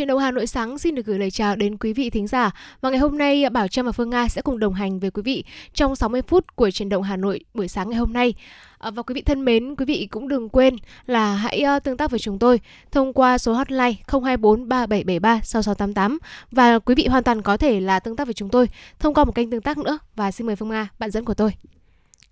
Chuyển đầu Hà Nội sáng xin được gửi lời chào đến quý vị thính giả. Và ngày hôm nay Bảo Trâm và Phương Nga sẽ cùng đồng hành với quý vị trong 60 phút của Chuyển động Hà Nội buổi sáng ngày hôm nay. À, và quý vị thân mến, quý vị cũng đừng quên là hãy ờ, tương tác với chúng tôi thông qua số hotline 024 3773 6688 và quý vị hoàn toàn có thể là tương tác với chúng tôi thông qua một kênh tương tác nữa và xin mời Phương Nga, bạn dẫn của tôi.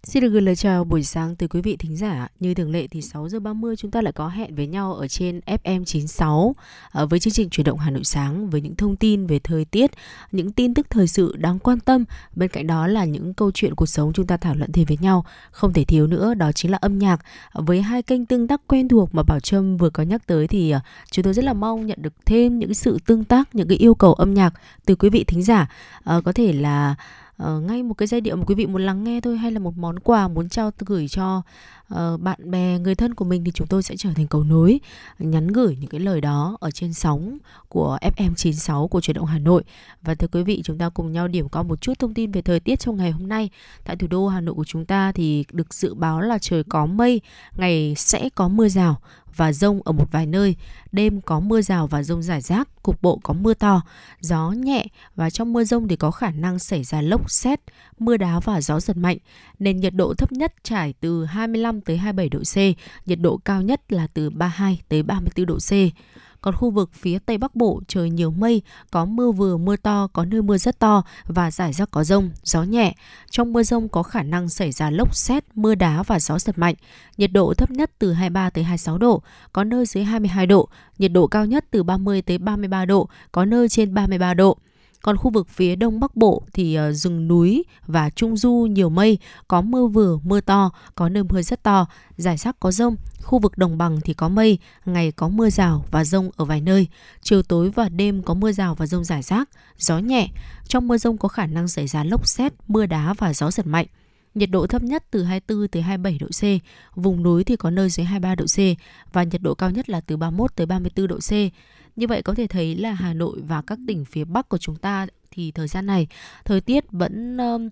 Xin được gửi lời chào buổi sáng từ quý vị thính giả. Như thường lệ thì 6 giờ 30 chúng ta lại có hẹn với nhau ở trên FM 96 ờ, với chương trình chuyển động Hà Nội sáng với những thông tin về thời tiết, những tin tức thời sự đáng quan tâm. Bên cạnh đó là những câu chuyện cuộc sống chúng ta thảo luận thêm với nhau. Không thể thiếu nữa đó chính là âm nhạc. Với hai kênh tương tác quen thuộc mà Bảo Trâm vừa có nhắc tới thì ờ, chúng tôi rất là mong nhận được thêm những sự tương tác, những cái yêu cầu âm nhạc từ quý vị thính giả. Ờ, có thể là uh, ngay một cái giai điệu mà quý vị muốn lắng nghe thôi hay là một món quà muốn trao gửi cho uh, bạn bè người thân của mình thì chúng tôi sẽ trở thành cầu nối nhắn gửi những cái lời đó ở trên sóng của FM 96 của truyền động Hà Nội và thưa quý vị chúng ta cùng nhau điểm qua một chút thông tin về thời tiết trong ngày hôm nay tại thủ đô Hà Nội của chúng ta thì được dự báo là trời có mây ngày sẽ có mưa rào và rông ở một vài nơi. Đêm có mưa rào và rông rải rác, cục bộ có mưa to, gió nhẹ và trong mưa rông thì có khả năng xảy ra lốc xét, mưa đá và gió giật mạnh. Nên nhiệt độ thấp nhất trải từ 25 tới 27 độ C, nhiệt độ cao nhất là từ 32 tới 34 độ C. Còn khu vực phía Tây Bắc Bộ trời nhiều mây, có mưa vừa mưa to, có nơi mưa rất to và rải rác có rông, gió nhẹ. Trong mưa rông có khả năng xảy ra lốc xét, mưa đá và gió giật mạnh. Nhiệt độ thấp nhất từ 23 tới 26 độ, có nơi dưới 22 độ. Nhiệt độ cao nhất từ 30 tới 33 độ, có nơi trên 33 độ. Còn khu vực phía đông bắc bộ thì ờ, rừng núi và trung du nhiều mây, có mưa vừa, mưa to, có nơi mưa rất to, giải rác có rông. Khu vực đồng bằng thì có mây, ngày có mưa rào và rông ở vài nơi. Chiều tối và đêm có mưa rào và rông rải rác, gió nhẹ. Trong mưa rông có khả năng xảy ra lốc xét, mưa đá và gió giật mạnh. Nhiệt độ thấp nhất từ 24 tới 27 độ C, vùng núi thì có nơi dưới 23 độ C và nhiệt độ cao nhất là từ 31 tới 34 độ C. Như vậy có thể thấy là Hà Nội và các tỉnh phía Bắc của chúng ta thì thời gian này thời tiết vẫn um,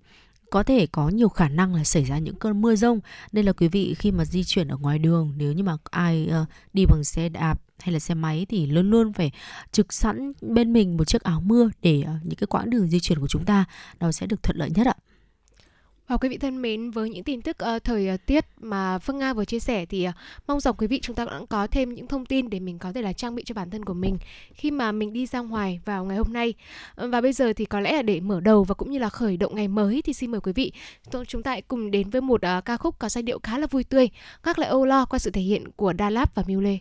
có thể có nhiều khả năng là xảy ra những cơn mưa rông nên là quý vị khi mà di chuyển ở ngoài đường nếu như mà ai uh, đi bằng xe đạp hay là xe máy thì luôn luôn phải trực sẵn bên mình một chiếc áo mưa để uh, những cái quãng đường di chuyển của chúng ta nó sẽ được thuận lợi nhất ạ. Và quý vị thân mến, với những tin tức uh, thời uh, tiết mà Phương Nga vừa chia sẻ thì uh, mong rằng quý vị chúng ta cũng có thêm những thông tin để mình có thể là trang bị cho bản thân của mình khi mà mình đi ra ngoài vào ngày hôm nay. Uh, và bây giờ thì có lẽ là để mở đầu và cũng như là khởi động ngày mới thì xin mời quý vị chúng ta cùng đến với một uh, ca khúc có giai điệu khá là vui tươi, các lại âu lo qua sự thể hiện của Đa Láp và Miu Lê.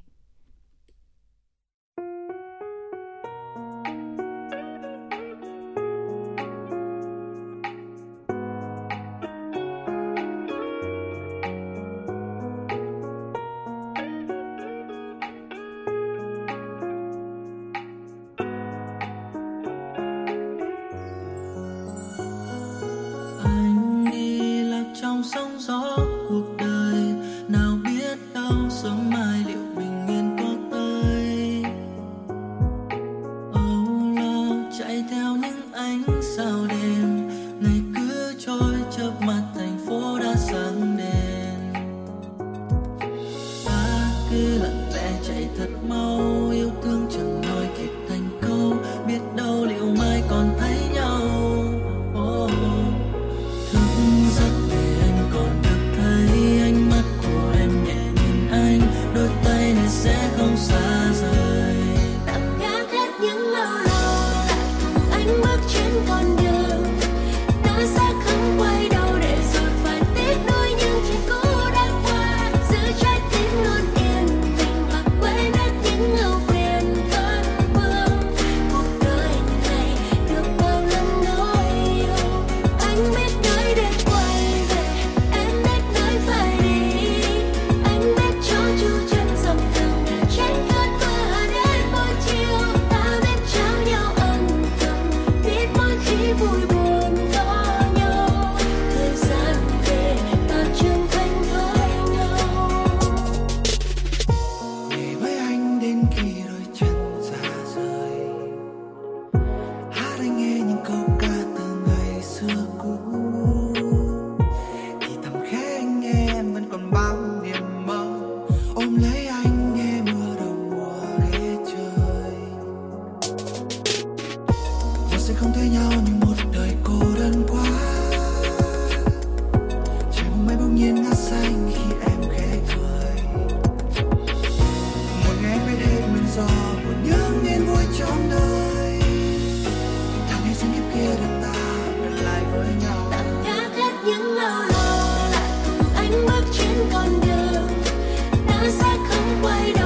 爱到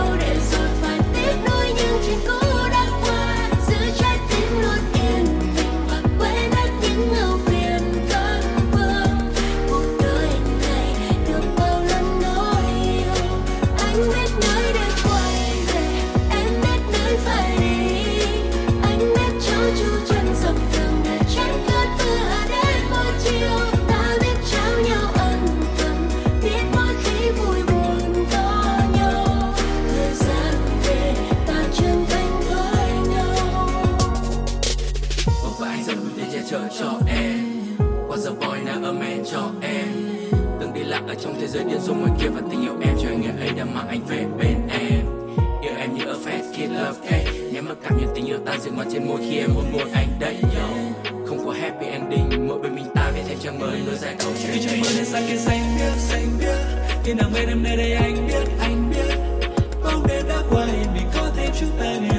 giới điên rồ ngoài kia và tình yêu em cho anh ngày ấy đã mang anh về bên em. Yêu em như ở fast kid love cake nhắm mắt cảm nhận tình yêu tan dừng ngoài trên môi khi em hôn môi anh đấy yo. Không có happy ending mỗi bên mình ta viết thêm trang mới nối dài câu chuyện cho mới lên sang kia xanh biếc xanh biếc. Khi nào bên em nơi đây anh biết anh biết. Bóng đêm đã qua mình có thêm chúng ta ngày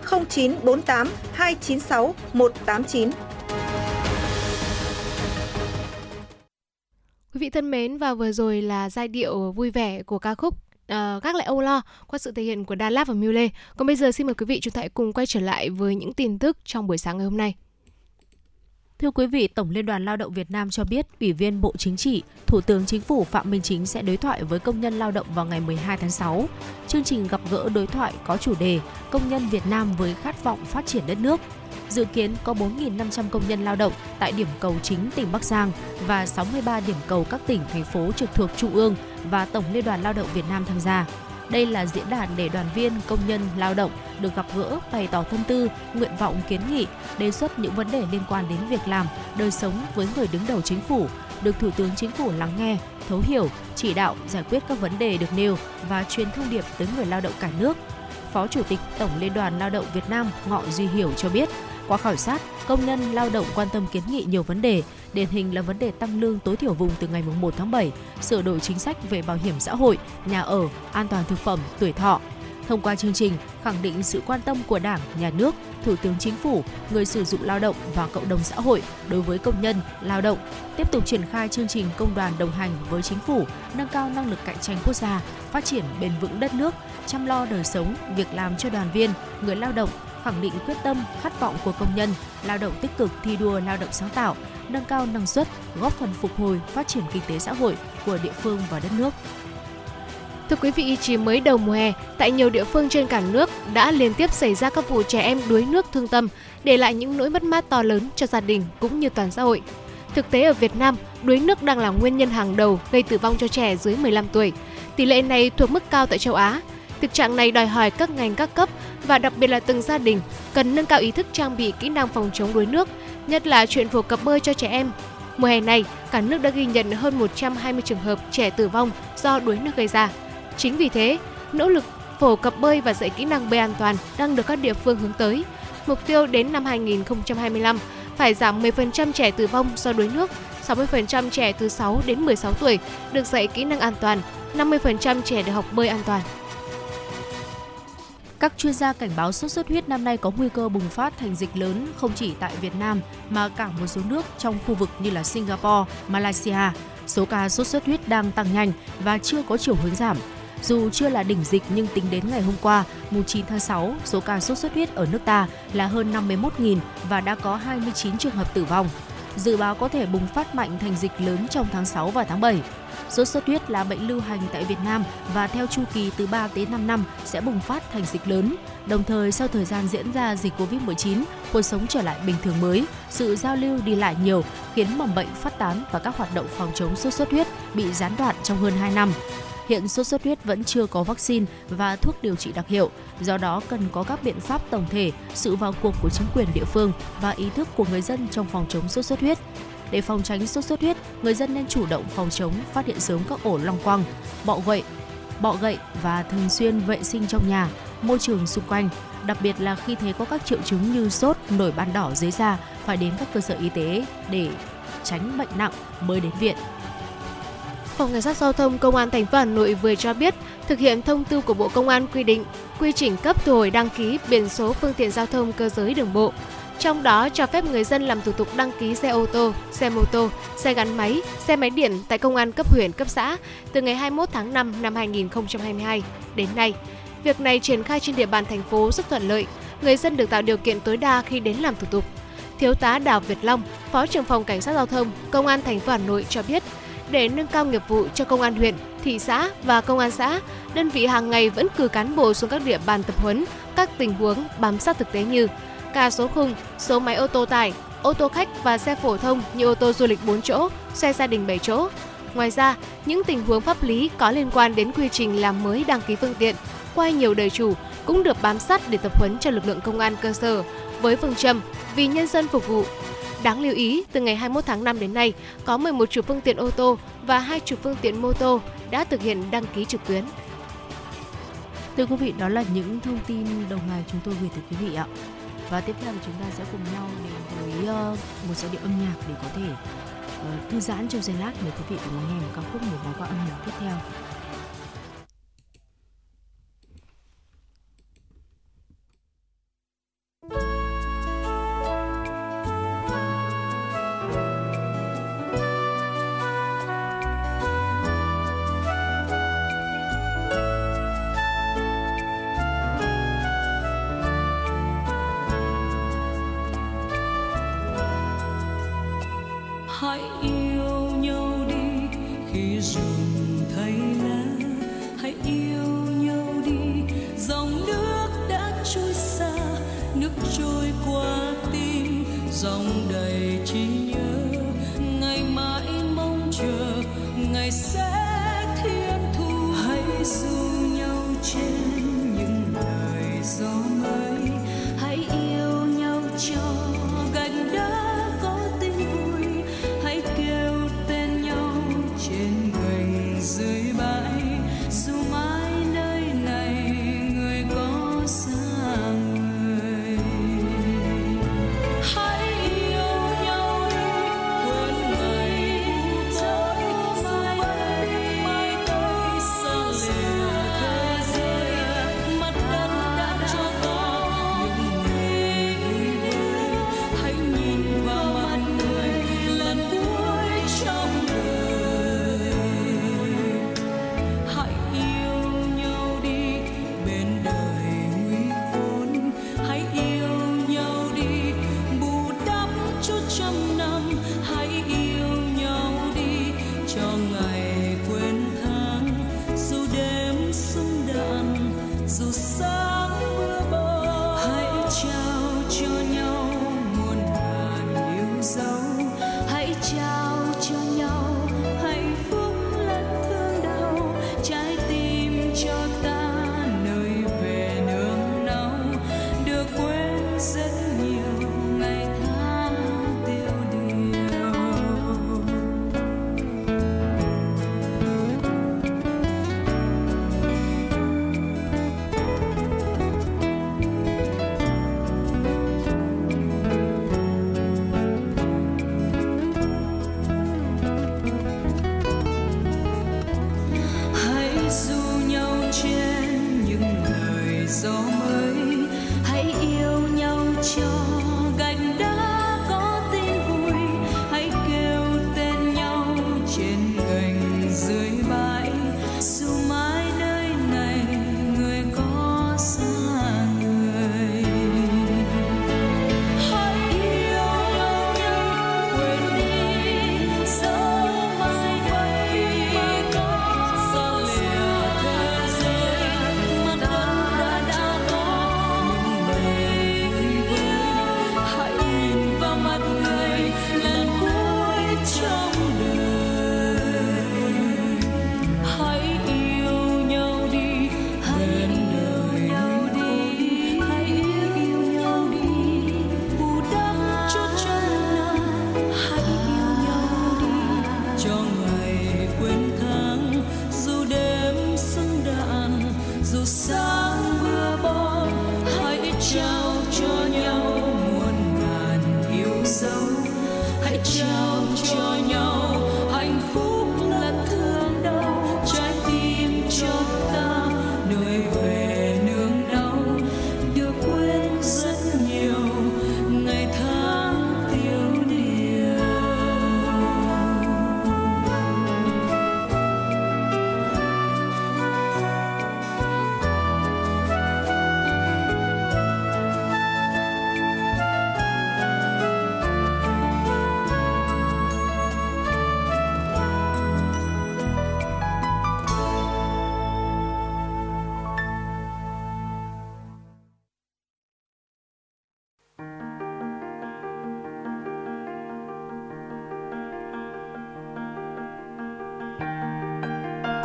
0948 296 189. Quý vị thân mến và vừa rồi là giai điệu vui vẻ của ca khúc uh, Gác lại âu lo qua sự thể hiện của Đà Lạt và Miu Còn bây giờ xin mời quý vị chúng ta hãy cùng quay trở lại với những tin tức trong buổi sáng ngày hôm nay. Thưa quý vị, Tổng Liên đoàn Lao động Việt Nam cho biết, Ủy viên Bộ Chính trị, Thủ tướng Chính phủ Phạm Minh Chính sẽ đối thoại với công nhân lao động vào ngày 12 tháng 6. Chương trình gặp gỡ đối thoại có chủ đề Công nhân Việt Nam với khát vọng phát triển đất nước. Dự kiến có 4.500 công nhân lao động tại điểm cầu chính tỉnh Bắc Giang và 63 điểm cầu các tỉnh, thành phố trực thuộc Trung ương và Tổng Liên đoàn Lao động Việt Nam tham gia. Đây là diễn đàn để đoàn viên, công nhân, lao động được gặp gỡ, bày tỏ tâm tư, nguyện vọng kiến nghị, đề xuất những vấn đề liên quan đến việc làm, đời sống với người đứng đầu chính phủ, được Thủ tướng Chính phủ lắng nghe, thấu hiểu, chỉ đạo giải quyết các vấn đề được nêu và truyền thông điệp tới người lao động cả nước. Phó Chủ tịch Tổng Liên đoàn Lao động Việt Nam Ngọ Duy Hiểu cho biết, qua khảo sát, công nhân lao động quan tâm kiến nghị nhiều vấn đề, điển hình là vấn đề tăng lương tối thiểu vùng từ ngày 1 tháng 7, sửa đổi chính sách về bảo hiểm xã hội, nhà ở, an toàn thực phẩm, tuổi thọ. Thông qua chương trình, khẳng định sự quan tâm của Đảng, Nhà nước, Thủ tướng Chính phủ, người sử dụng lao động và cộng đồng xã hội đối với công nhân, lao động, tiếp tục triển khai chương trình công đoàn đồng hành với chính phủ, nâng cao năng lực cạnh tranh quốc gia, phát triển bền vững đất nước, chăm lo đời sống, việc làm cho đoàn viên, người lao động, khẳng định quyết tâm, khát vọng của công nhân, lao động tích cực thi đua lao động sáng tạo, nâng cao năng suất, góp phần phục hồi, phát triển kinh tế xã hội của địa phương và đất nước. Thưa quý vị, chỉ mới đầu mùa hè, tại nhiều địa phương trên cả nước đã liên tiếp xảy ra các vụ trẻ em đuối nước thương tâm, để lại những nỗi mất mát to lớn cho gia đình cũng như toàn xã hội. Thực tế ở Việt Nam, đuối nước đang là nguyên nhân hàng đầu gây tử vong cho trẻ dưới 15 tuổi. Tỷ lệ này thuộc mức cao tại châu Á. Thực trạng này đòi hỏi các ngành các cấp và đặc biệt là từng gia đình cần nâng cao ý thức trang bị kỹ năng phòng chống đuối nước, nhất là chuyện phổ cập bơi cho trẻ em. Mùa hè này, cả nước đã ghi nhận hơn 120 trường hợp trẻ tử vong do đuối nước gây ra. Chính vì thế, nỗ lực phổ cập bơi và dạy kỹ năng bơi an toàn đang được các địa phương hướng tới. Mục tiêu đến năm 2025 phải giảm 10% trẻ tử vong do đuối nước, 60% trẻ từ 6 đến 16 tuổi được dạy kỹ năng an toàn, 50% trẻ được học bơi an toàn. Các chuyên gia cảnh báo sốt xuất huyết năm nay có nguy cơ bùng phát thành dịch lớn không chỉ tại Việt Nam mà cả một số nước trong khu vực như là Singapore, Malaysia. Số ca sốt xuất huyết đang tăng nhanh và chưa có chiều hướng giảm. Dù chưa là đỉnh dịch nhưng tính đến ngày hôm qua, mùng 9 tháng 6, số ca sốt xuất huyết ở nước ta là hơn 51.000 và đã có 29 trường hợp tử vong. Dự báo có thể bùng phát mạnh thành dịch lớn trong tháng 6 và tháng 7. Sốt xuất huyết là bệnh lưu hành tại Việt Nam và theo chu kỳ từ 3 đến 5 năm sẽ bùng phát thành dịch lớn. Đồng thời sau thời gian diễn ra dịch Covid-19, cuộc sống trở lại bình thường mới, sự giao lưu đi lại nhiều khiến mầm bệnh phát tán và các hoạt động phòng chống sốt xuất huyết bị gián đoạn trong hơn 2 năm. Hiện sốt xuất huyết vẫn chưa có vaccine và thuốc điều trị đặc hiệu, do đó cần có các biện pháp tổng thể, sự vào cuộc của chính quyền địa phương và ý thức của người dân trong phòng chống sốt xuất huyết. Để phòng tránh sốt xuất huyết, người dân nên chủ động phòng chống, phát hiện sớm các ổ long quăng, bọ gậy, bọ gậy và thường xuyên vệ sinh trong nhà, môi trường xung quanh. Đặc biệt là khi thấy có các triệu chứng như sốt, nổi ban đỏ dưới da, phải đến các cơ sở y tế để tránh bệnh nặng mới đến viện. Phòng Cảnh sát Giao thông Công an thành phố Hà Nội vừa cho biết thực hiện thông tư của Bộ Công an quy định quy trình cấp thu hồi đăng ký biển số phương tiện giao thông cơ giới đường bộ. Trong đó cho phép người dân làm thủ tục đăng ký xe ô tô, xe mô tô, xe gắn máy, xe máy điện tại công an cấp huyện, cấp xã từ ngày 21 tháng 5 năm 2022 đến nay. Việc này triển khai trên địa bàn thành phố rất thuận lợi, người dân được tạo điều kiện tối đa khi đến làm thủ tục. Thiếu tá Đào Việt Long, Phó trưởng phòng Cảnh sát giao thông, Công an thành phố Hà Nội cho biết, để nâng cao nghiệp vụ cho công an huyện, thị xã và công an xã, đơn vị hàng ngày vẫn cử cán bộ xuống các địa bàn tập huấn các tình huống bám sát thực tế như ca số khung, số máy ô tô tải, ô tô khách và xe phổ thông như ô tô du lịch 4 chỗ, xe gia đình 7 chỗ. Ngoài ra, những tình huống pháp lý có liên quan đến quy trình làm mới đăng ký phương tiện qua nhiều đời chủ cũng được bám sát để tập huấn cho lực lượng công an cơ sở với phương châm vì nhân dân phục vụ. Đáng lưu ý, từ ngày 21 tháng 5 đến nay, có 11 chủ phương tiện ô tô và hai chủ phương tiện mô tô đã thực hiện đăng ký trực tuyến. Thưa quý vị, đó là những thông tin đầu ngày chúng tôi gửi tới quý vị ạ. Và tiếp theo thì chúng ta sẽ cùng nhau đến với ờ, một giai điệu âm nhạc để có thể ờ, thư giãn trong giây lát mời quý vị cùng nghe một ca khúc một món quà âm nhạc tiếp theo.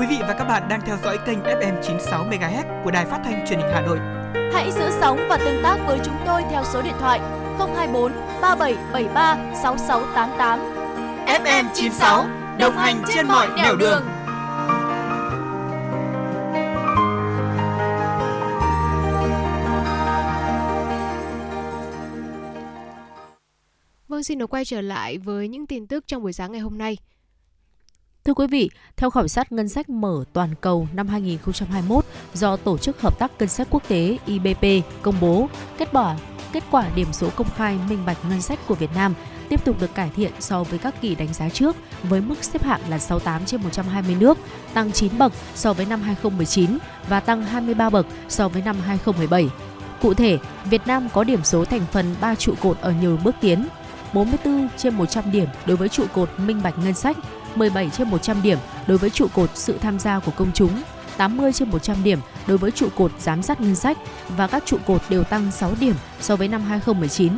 Quý vị và các bạn đang theo dõi kênh FM 96 MHz của đài phát thanh truyền hình Hà Nội. Hãy giữ sóng và tương tác với chúng tôi theo số điện thoại 024 3773 6688. FM 96 đồng hành trên mọi nẻo đường. Vâng, xin được quay trở lại với những tin tức trong buổi sáng ngày hôm nay. Thưa quý vị, theo khảo sát ngân sách mở toàn cầu năm 2021 do Tổ chức Hợp tác Ngân sách Quốc tế IBP công bố, kết quả kết quả điểm số công khai minh bạch ngân sách của Việt Nam tiếp tục được cải thiện so với các kỳ đánh giá trước với mức xếp hạng là 68 trên 120 nước, tăng 9 bậc so với năm 2019 và tăng 23 bậc so với năm 2017. Cụ thể, Việt Nam có điểm số thành phần 3 trụ cột ở nhiều bước tiến, 44 trên 100 điểm đối với trụ cột minh bạch ngân sách, 17 trên 100 điểm đối với trụ cột sự tham gia của công chúng, 80 trên 100 điểm đối với trụ cột giám sát ngân sách và các trụ cột đều tăng 6 điểm so với năm 2019.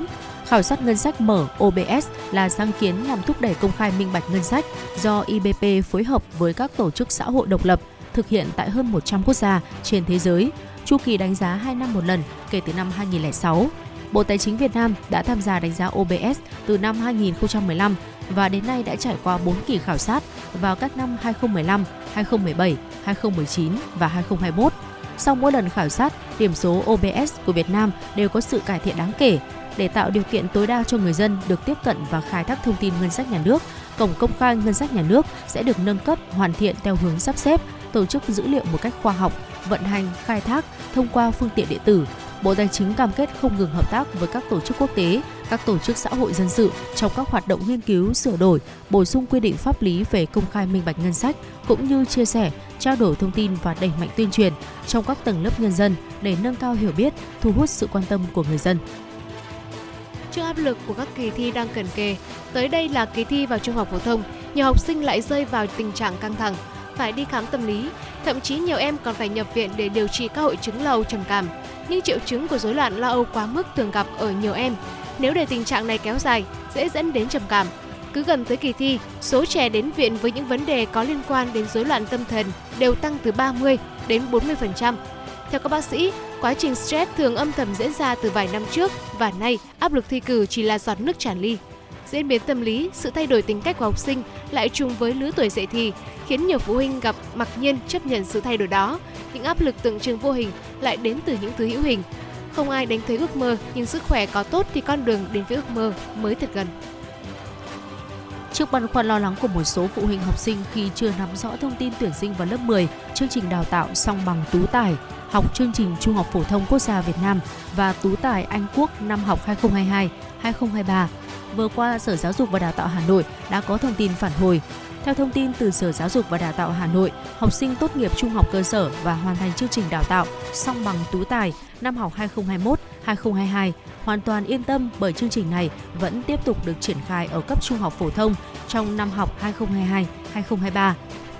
Khảo sát ngân sách mở OBS là sáng kiến nhằm thúc đẩy công khai minh bạch ngân sách do IBP phối hợp với các tổ chức xã hội độc lập thực hiện tại hơn 100 quốc gia trên thế giới. Chu kỳ đánh giá 2 năm một lần kể từ năm 2006. Bộ Tài chính Việt Nam đã tham gia đánh giá OBS từ năm 2015 và đến nay đã trải qua 4 kỳ khảo sát vào các năm 2015, 2017, 2019 và 2021. Sau mỗi lần khảo sát, điểm số OBS của Việt Nam đều có sự cải thiện đáng kể. Để tạo điều kiện tối đa cho người dân được tiếp cận và khai thác thông tin ngân sách nhà nước, cổng công khai ngân sách nhà nước sẽ được nâng cấp, hoàn thiện theo hướng sắp xếp, tổ chức dữ liệu một cách khoa học, vận hành, khai thác thông qua phương tiện điện tử. Bộ Tài chính cam kết không ngừng hợp tác với các tổ chức quốc tế, các tổ chức xã hội dân sự trong các hoạt động nghiên cứu, sửa đổi, bổ sung quy định pháp lý về công khai minh bạch ngân sách cũng như chia sẻ, trao đổi thông tin và đẩy mạnh tuyên truyền trong các tầng lớp nhân dân để nâng cao hiểu biết, thu hút sự quan tâm của người dân. Trước áp lực của các kỳ thi đang cận kề, tới đây là kỳ thi vào trung học phổ thông, nhiều học sinh lại rơi vào tình trạng căng thẳng, phải đi khám tâm lý, thậm chí nhiều em còn phải nhập viện để điều trị các hội chứng lo âu trầm cảm. Những triệu chứng của rối loạn lo âu quá mức thường gặp ở nhiều em. Nếu để tình trạng này kéo dài, dễ dẫn đến trầm cảm. Cứ gần tới kỳ thi, số trẻ đến viện với những vấn đề có liên quan đến rối loạn tâm thần đều tăng từ 30 đến 40%. Theo các bác sĩ, quá trình stress thường âm thầm diễn ra từ vài năm trước và nay áp lực thi cử chỉ là giọt nước tràn ly. Diễn biến tâm lý, sự thay đổi tính cách của học sinh lại trùng với lứa tuổi dậy thì, khiến nhiều phụ huynh gặp mặc nhiên chấp nhận sự thay đổi đó. Những áp lực tượng trưng vô hình lại đến từ những thứ hữu hình. Không ai đánh thuế ước mơ, nhưng sức khỏe có tốt thì con đường đến với ước mơ mới thật gần. Trước băn khoăn lo lắng của một số phụ huynh học sinh khi chưa nắm rõ thông tin tuyển sinh vào lớp 10, chương trình đào tạo song bằng tú tài, học chương trình Trung học phổ thông quốc gia Việt Nam và tú tài Anh Quốc năm học 2022-2023. Vừa qua, Sở Giáo dục và Đào tạo Hà Nội đã có thông tin phản hồi. Theo thông tin từ Sở Giáo dục và Đào tạo Hà Nội, học sinh tốt nghiệp trung học cơ sở và hoàn thành chương trình đào tạo song bằng tú tài năm học 2021-2022 hoàn toàn yên tâm bởi chương trình này vẫn tiếp tục được triển khai ở cấp trung học phổ thông trong năm học 2022-2023.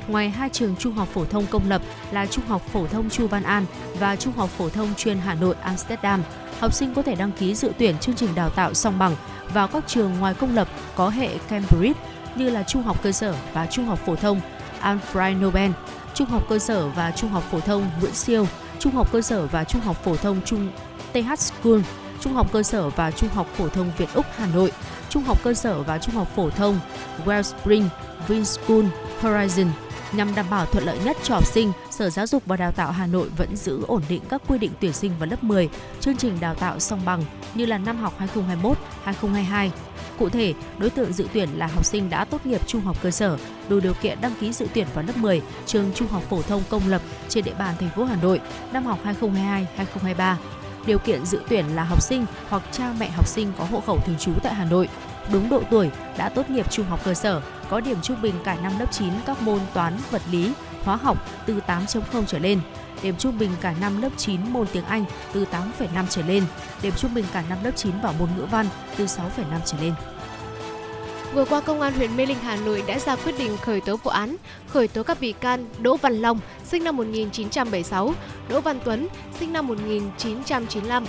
Ngoài hai trường trung học phổ thông công lập là Trung học phổ thông Chu Văn An và Trung học phổ thông chuyên Hà Nội Amsterdam, học sinh có thể đăng ký dự tuyển chương trình đào tạo song bằng vào các trường ngoài công lập có hệ Cambridge như là Trung học cơ sở và Trung học phổ thông Alfred Nobel, Trung học cơ sở và Trung học phổ thông Nguyễn Siêu, Trung học cơ sở và Trung học phổ thông Trung TH School, Trung học cơ sở và Trung học phổ thông Việt Úc Hà Nội, Trung học cơ sở và Trung học phổ thông Wellspring, Vinschool, Horizon. Nhằm đảm bảo thuận lợi nhất cho học sinh, Sở Giáo dục và Đào tạo Hà Nội vẫn giữ ổn định các quy định tuyển sinh vào lớp 10, chương trình đào tạo song bằng như là năm học 2021-2022. Cụ thể, đối tượng dự tuyển là học sinh đã tốt nghiệp trung học cơ sở, đủ điều kiện đăng ký dự tuyển vào lớp 10 trường trung học phổ thông công lập trên địa bàn thành phố Hà Nội năm học 2022-2023. Điều kiện dự tuyển là học sinh hoặc cha mẹ học sinh có hộ khẩu thường trú tại Hà Nội, đúng độ tuổi, đã tốt nghiệp trung học cơ sở, có điểm trung bình cả năm lớp 9 các môn toán, vật lý, hóa học từ 8.0 trở lên, điểm trung bình cả năm lớp 9 môn tiếng Anh từ 8,5 trở lên, điểm trung bình cả năm lớp 9 vào môn ngữ văn từ 6,5 trở lên. Vừa qua, Công an huyện Mê Linh, Hà Nội đã ra quyết định khởi tố vụ án, khởi tố các bị can Đỗ Văn Long, sinh năm 1976, Đỗ Văn Tuấn, sinh năm 1995.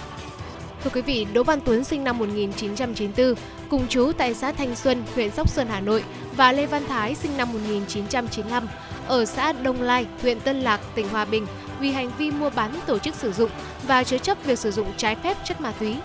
Thưa quý vị, Đỗ Văn Tuấn sinh năm 1994, cùng chú tại xã Thanh Xuân, huyện Sóc Sơn, Hà Nội và Lê Văn Thái sinh năm 1995. ở xã Đông Lai, huyện Tân Lạc, tỉnh Hòa Bình vì hành vi mua bán, tổ chức sử dụng và chứa chấp việc sử dụng trái phép chất ma túy.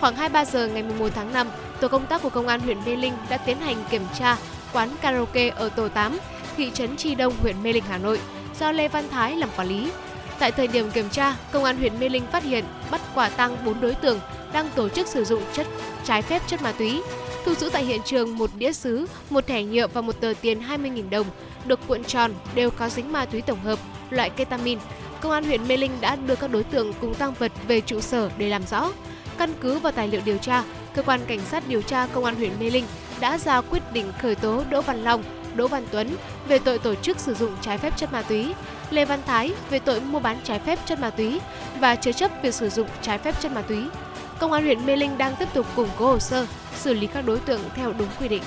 Khoảng 23 giờ ngày 11 tháng 5, tổ công tác của công an huyện Mê Linh đã tiến hành kiểm tra quán karaoke ở tổ 8, thị trấn Tri Đông, huyện Mê Linh, Hà Nội, do Lê Văn Thái làm quản lý. Tại thời điểm kiểm tra, công an huyện Mê Linh phát hiện bắt quả tăng 4 đối tượng đang tổ chức sử dụng chất trái phép chất ma túy. Thu giữ tại hiện trường một đĩa xứ, một thẻ nhựa và một tờ tiền 20.000 đồng được cuộn tròn đều có dính ma túy tổng hợp loại ketamin. Công an huyện Mê Linh đã đưa các đối tượng cùng tăng vật về trụ sở để làm rõ. Căn cứ vào tài liệu điều tra, cơ quan cảnh sát điều tra công an huyện Mê Linh đã ra quyết định khởi tố Đỗ Văn Long, Đỗ Văn Tuấn về tội tổ chức sử dụng trái phép chất ma túy, Lê Văn Thái về tội mua bán trái phép chất ma túy và chứa chấp việc sử dụng trái phép chất ma túy. Công an huyện Mê Linh đang tiếp tục củng cố hồ sơ, xử lý các đối tượng theo đúng quy định.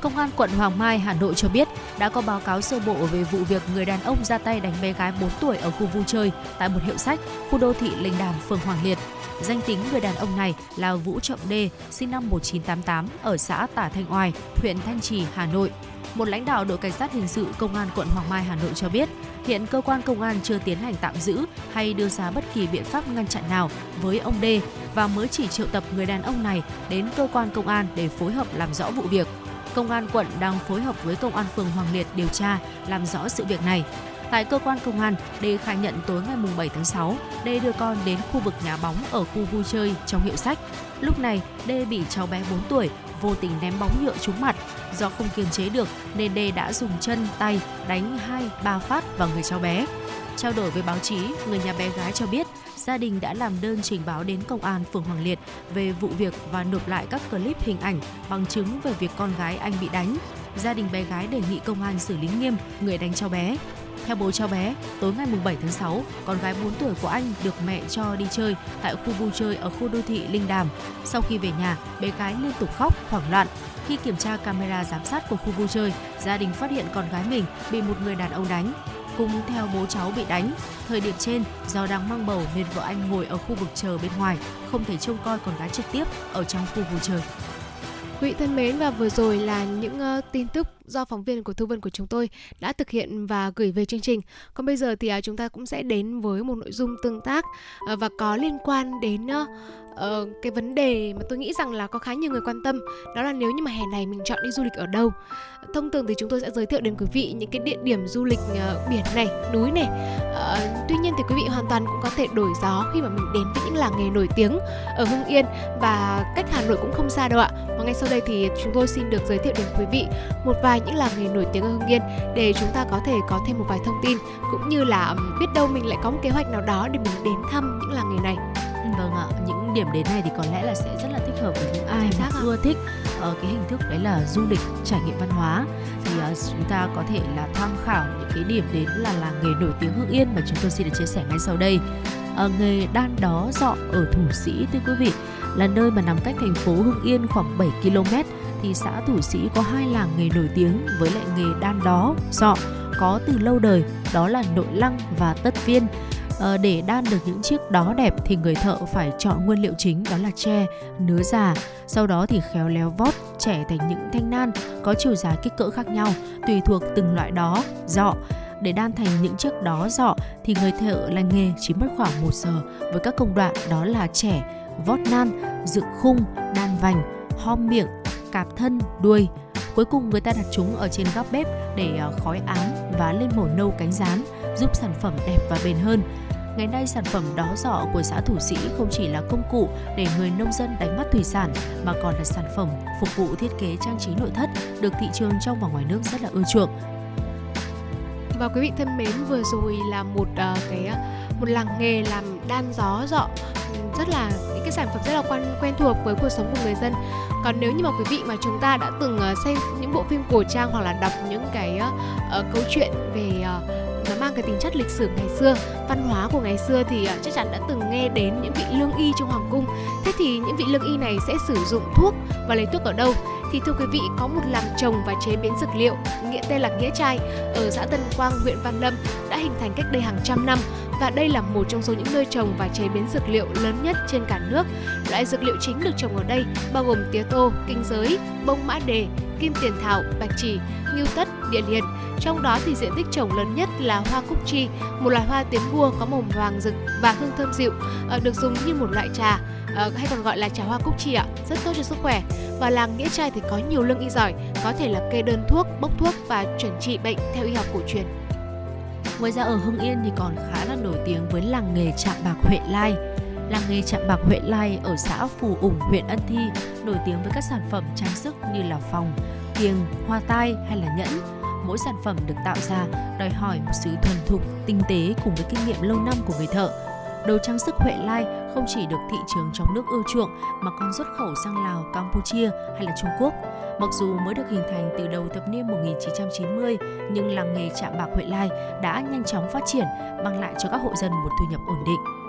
Công an quận Hoàng Mai, Hà Nội cho biết đã có báo cáo sơ bộ về vụ việc người đàn ông ra tay đánh bé gái 4 tuổi ở khu vui chơi tại một hiệu sách, khu đô thị Linh Đàm, phường Hoàng Liệt. Danh tính người đàn ông này là Vũ Trọng Đê, sinh năm 1988 ở xã Tả Thanh Oai, huyện Thanh Trì, Hà Nội. Một lãnh đạo đội cảnh sát hình sự công an quận Hoàng Mai, Hà Nội cho biết, hiện cơ quan công an chưa tiến hành tạm giữ hay đưa ra bất kỳ biện pháp ngăn chặn nào với ông Đê và mới chỉ triệu tập người đàn ông này đến cơ quan công an để phối hợp làm rõ vụ việc. Công an quận đang phối hợp với công an phường Hoàng Liệt điều tra, làm rõ sự việc này. Tại cơ quan công an, Đê khai nhận tối ngày 7 tháng 6, Đê đưa con đến khu vực nhà bóng ở khu vui chơi trong hiệu sách. Lúc này, Đê bị cháu bé 4 tuổi vô tình ném bóng nhựa trúng mặt. Do không kiềm chế được nên Đê đã dùng chân, tay đánh 2-3 phát vào người cháu bé. Trao đổi với báo chí, người nhà bé gái cho biết gia đình đã làm đơn trình báo đến công an phường Hoàng Liệt về vụ việc và nộp lại các clip hình ảnh bằng chứng về việc con gái anh bị đánh. Gia đình bé gái đề nghị công an xử lý nghiêm người đánh cháu bé. Theo bố cháu bé, tối ngày 7 tháng 6, con gái 4 tuổi của anh được mẹ cho đi chơi tại khu vui chơi ở khu đô thị Linh Đàm. Sau khi về nhà, bé gái liên tục khóc, hoảng loạn. Khi kiểm tra camera giám sát của khu vui chơi, gia đình phát hiện con gái mình bị một người đàn ông đánh. Cùng theo bố cháu bị đánh. Thời điểm trên, do đang mang bầu nên vợ anh ngồi ở khu vực chờ bên ngoài, không thể trông coi con gái trực tiếp ở trong khu vui chơi. Quý vị thân mến và vừa rồi là những uh, tin tức do phóng viên của Thu Vân của chúng tôi đã thực hiện và gửi về chương trình. Còn bây giờ thì uh, chúng ta cũng sẽ đến với một nội dung tương tác uh, và có liên quan đến uh, uh, cái vấn đề mà tôi nghĩ rằng là có khá nhiều người quan tâm đó là nếu như mà hè này mình chọn đi du lịch ở đâu. Thông thường thì chúng tôi sẽ giới thiệu đến quý vị những cái địa điểm du lịch uh, biển này núi này. Uh, tuy nhiên thì quý vị hoàn toàn cũng có thể đổi gió khi mà mình đến với những làng nghề nổi tiếng ở Hưng Yên và cách Hà Nội cũng không xa đâu ạ. Và ngay sau đây thì chúng tôi xin được giới thiệu đến quý vị một vài những làng nghề nổi tiếng ở Hưng Yên để chúng ta có thể có thêm một vài thông tin cũng như là biết đâu mình lại có một kế hoạch nào đó để mình đến thăm những làng nghề này. Vâng ạ, những điểm đến này thì có lẽ là sẽ rất là thích hợp với những ai mà ưa thích uh, cái hình thức đấy là du lịch trải nghiệm văn hóa. Thì uh, chúng ta có thể là tham khảo những cái điểm đến là làng nghề nổi tiếng Hưng Yên mà chúng tôi xin được chia sẻ ngay sau đây. Uh, nghề đan đó dọ ở Thủ Sĩ thưa quý vị là nơi mà nằm cách thành phố Hưng Yên khoảng 7 km thì xã Thủ Sĩ có hai làng nghề nổi tiếng với lại nghề đan đó dọ có từ lâu đời đó là Nội Lăng và Tất Viên Ờ, để đan được những chiếc đó đẹp thì người thợ phải chọn nguyên liệu chính đó là tre, nứa già. Sau đó thì khéo léo vót trẻ thành những thanh nan có chiều dài kích cỡ khác nhau tùy thuộc từng loại đó, dọ. Để đan thành những chiếc đó dọ thì người thợ lành nghề chỉ mất khoảng 1 giờ với các công đoạn đó là trẻ, vót nan, dựng khung, đan vành, hom miệng, cạp thân, đuôi. Cuối cùng người ta đặt chúng ở trên góc bếp để ờ, khói ám và lên màu nâu cánh rán giúp sản phẩm đẹp và bền hơn. Ngày nay sản phẩm đó dọ của xã Thủ Sĩ không chỉ là công cụ để người nông dân đánh bắt thủy sản mà còn là sản phẩm phục vụ thiết kế trang trí nội thất được thị trường trong và ngoài nước rất là ưa chuộng. Và quý vị thân mến, vừa rồi là một uh, cái à, một làng nghề làm đan gió dọ rất là những cái sản phẩm rất là quen quen thuộc với cuộc sống của người dân. Còn nếu như mà quý vị mà chúng ta đã từng uh, xem những bộ phim cổ trang hoặc là đọc những cái uh, câu chuyện về uh, nó mang cái tính chất lịch sử ngày xưa văn hóa của ngày xưa thì à, chắc chắn đã từng nghe đến những vị lương y trong hoàng cung thế thì những vị lương y này sẽ sử dụng thuốc và lấy thuốc ở đâu thì thưa quý vị có một làng trồng và chế biến dược liệu nghĩa tên là nghĩa trai ở xã Tân Quang huyện Văn Lâm đã hình thành cách đây hàng trăm năm và đây là một trong số những nơi trồng và chế biến dược liệu lớn nhất trên cả nước. Loại dược liệu chính được trồng ở đây bao gồm tía tô, kinh giới, bông mã đề, kim tiền thảo, bạch chỉ, ngưu tất, địa liền. Trong đó thì diện tích trồng lớn nhất là hoa cúc chi, một loài hoa tiến vua có màu vàng rực và hương thơm dịu, ờ, được dùng như một loại trà ờ, hay còn gọi là trà hoa cúc chi ạ, rất tốt cho sức khỏe. Và làng Nghĩa Trai thì có nhiều lương y giỏi, có thể là kê đơn thuốc, bốc thuốc và chuẩn trị bệnh theo y học cổ truyền. Ngoài ra ở Hưng Yên thì còn khá là nổi tiếng với làng nghề chạm bạc Huệ Lai. Làng nghề chạm bạc Huệ Lai ở xã Phù Ủng, huyện Ân Thi nổi tiếng với các sản phẩm trang sức như là phòng, kiềng, hoa tai hay là nhẫn. Mỗi sản phẩm được tạo ra đòi hỏi một sự thuần thục, tinh tế cùng với kinh nghiệm lâu năm của người thợ. Đồ trang sức Huệ Lai không chỉ được thị trường trong nước ưa chuộng mà còn xuất khẩu sang Lào, Campuchia hay là Trung Quốc. Mặc dù mới được hình thành từ đầu thập niên 1990, nhưng làng nghề chạm bạc Huệ Lai đã nhanh chóng phát triển, mang lại cho các hộ dân một thu nhập ổn định.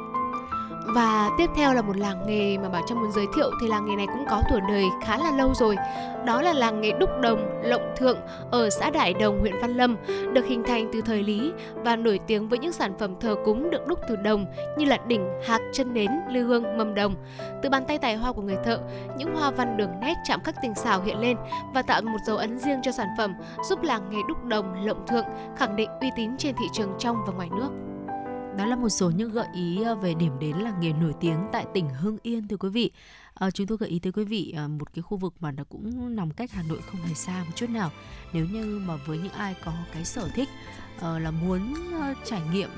Và tiếp theo là một làng nghề mà Bảo Trâm muốn giới thiệu thì làng nghề này cũng có tuổi đời khá là lâu rồi. Đó là làng nghề đúc đồng Lộng Thượng ở xã Đại Đồng, huyện Văn Lâm, được hình thành từ thời Lý và nổi tiếng với những sản phẩm thờ cúng được đúc từ đồng như là đỉnh, hạc, chân nến, lư hương, mâm đồng. Từ bàn tay tài hoa của người thợ, những hoa văn đường nét chạm khắc tinh xảo hiện lên và tạo một dấu ấn riêng cho sản phẩm, giúp làng nghề đúc đồng Lộng Thượng khẳng định uy tín trên thị trường trong và ngoài nước. Đó là một số những gợi ý ờ, về điểm đến làng nghề nổi tiếng tại tỉnh Hưng Yên thưa quý vị. À, chúng tôi gợi ý tới quý vị à, một cái khu vực mà nó cũng nằm cách Hà Nội không hề xa một chút nào. Nếu như mà với những ai có cái sở thích Ờ, là muốn ờ, trải nghiệm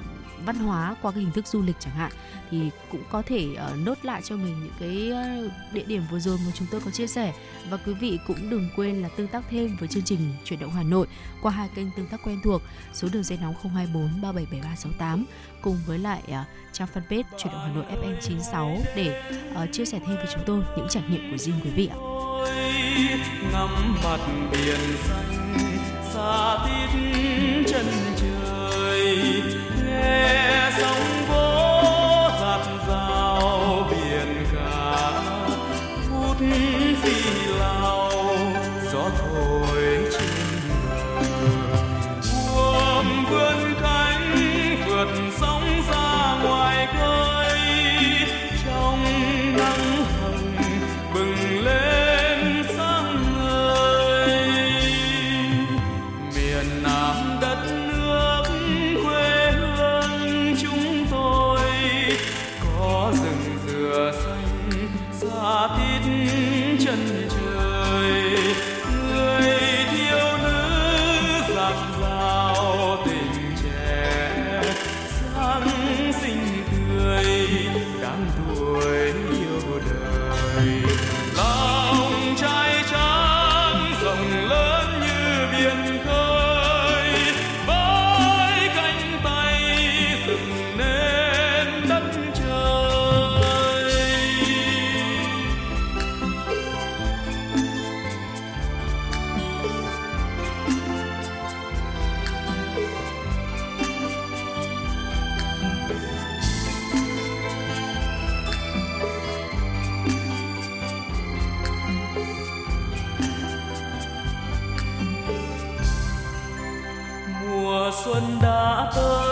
văn hóa qua cái hình thức du lịch chẳng hạn, thì cũng có thể ờ, nốt lại cho mình những cái địa điểm vừa rồi mà chúng tôi có chia sẻ và quý vị cũng đừng quên là tương tác thêm với chương trình chuyển động Hà Nội qua hai kênh tương tác quen thuộc, số đường dây nóng 024 377368 cùng với lại trang fanpage chuyển động Hà Nội FM 96 để chia sẻ thêm với chúng tôi những trải nghiệm của riêng quý vị ạ. ngắm mặt biển xanh xa tít chân trời. Nghe mùa xuân đã tới.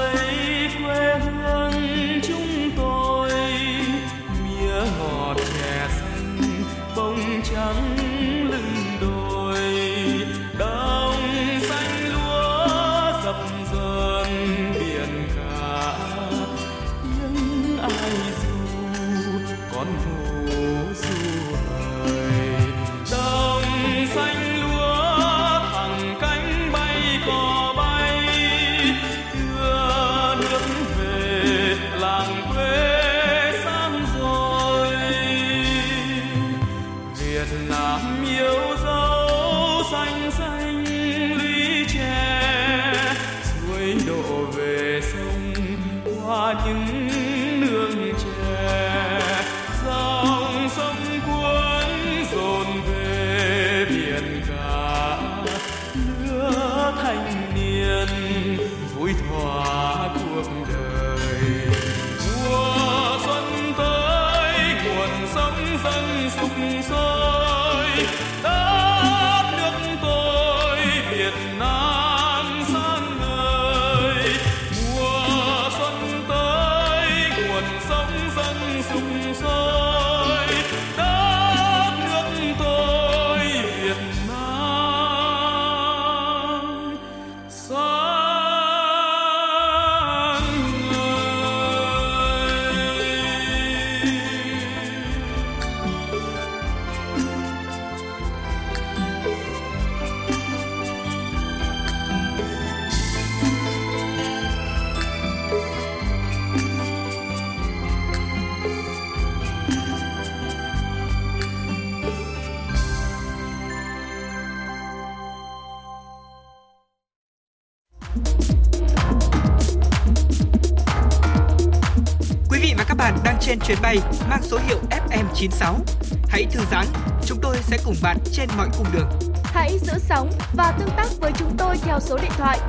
Chuyến bay mang số hiệu FM96. Hãy thư giãn, chúng tôi sẽ cùng bạn trên mọi cung đường. Hãy giữ sóng và tương tác với chúng tôi theo số điện thoại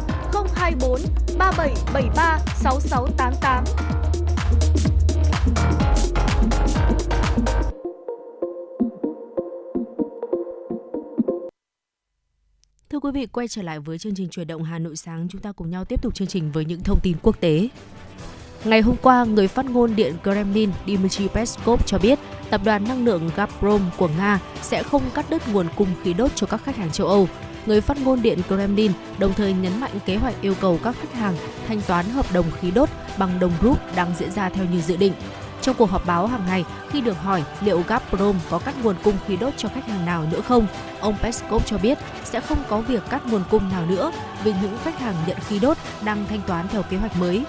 024 3773 6688. Thưa quý vị, quay trở lại với chương trình chuyển động Hà Nội sáng, chúng ta cùng nhau tiếp tục chương trình với những thông tin quốc tế. Ngày hôm qua, người phát ngôn Điện Kremlin Dmitry Peskov cho biết tập đoàn năng lượng Gazprom của Nga sẽ không cắt đứt nguồn cung khí đốt cho các khách hàng châu Âu. Người phát ngôn Điện Kremlin đồng thời nhấn mạnh kế hoạch yêu cầu các khách hàng thanh toán hợp đồng khí đốt bằng đồng rúp đang diễn ra theo như dự định. Trong cuộc họp báo hàng ngày, khi được hỏi liệu Gazprom có cắt nguồn cung khí đốt cho khách hàng nào nữa không, ông Peskov cho biết sẽ không có việc cắt nguồn cung nào nữa vì những khách hàng nhận khí đốt đang thanh toán theo kế hoạch mới.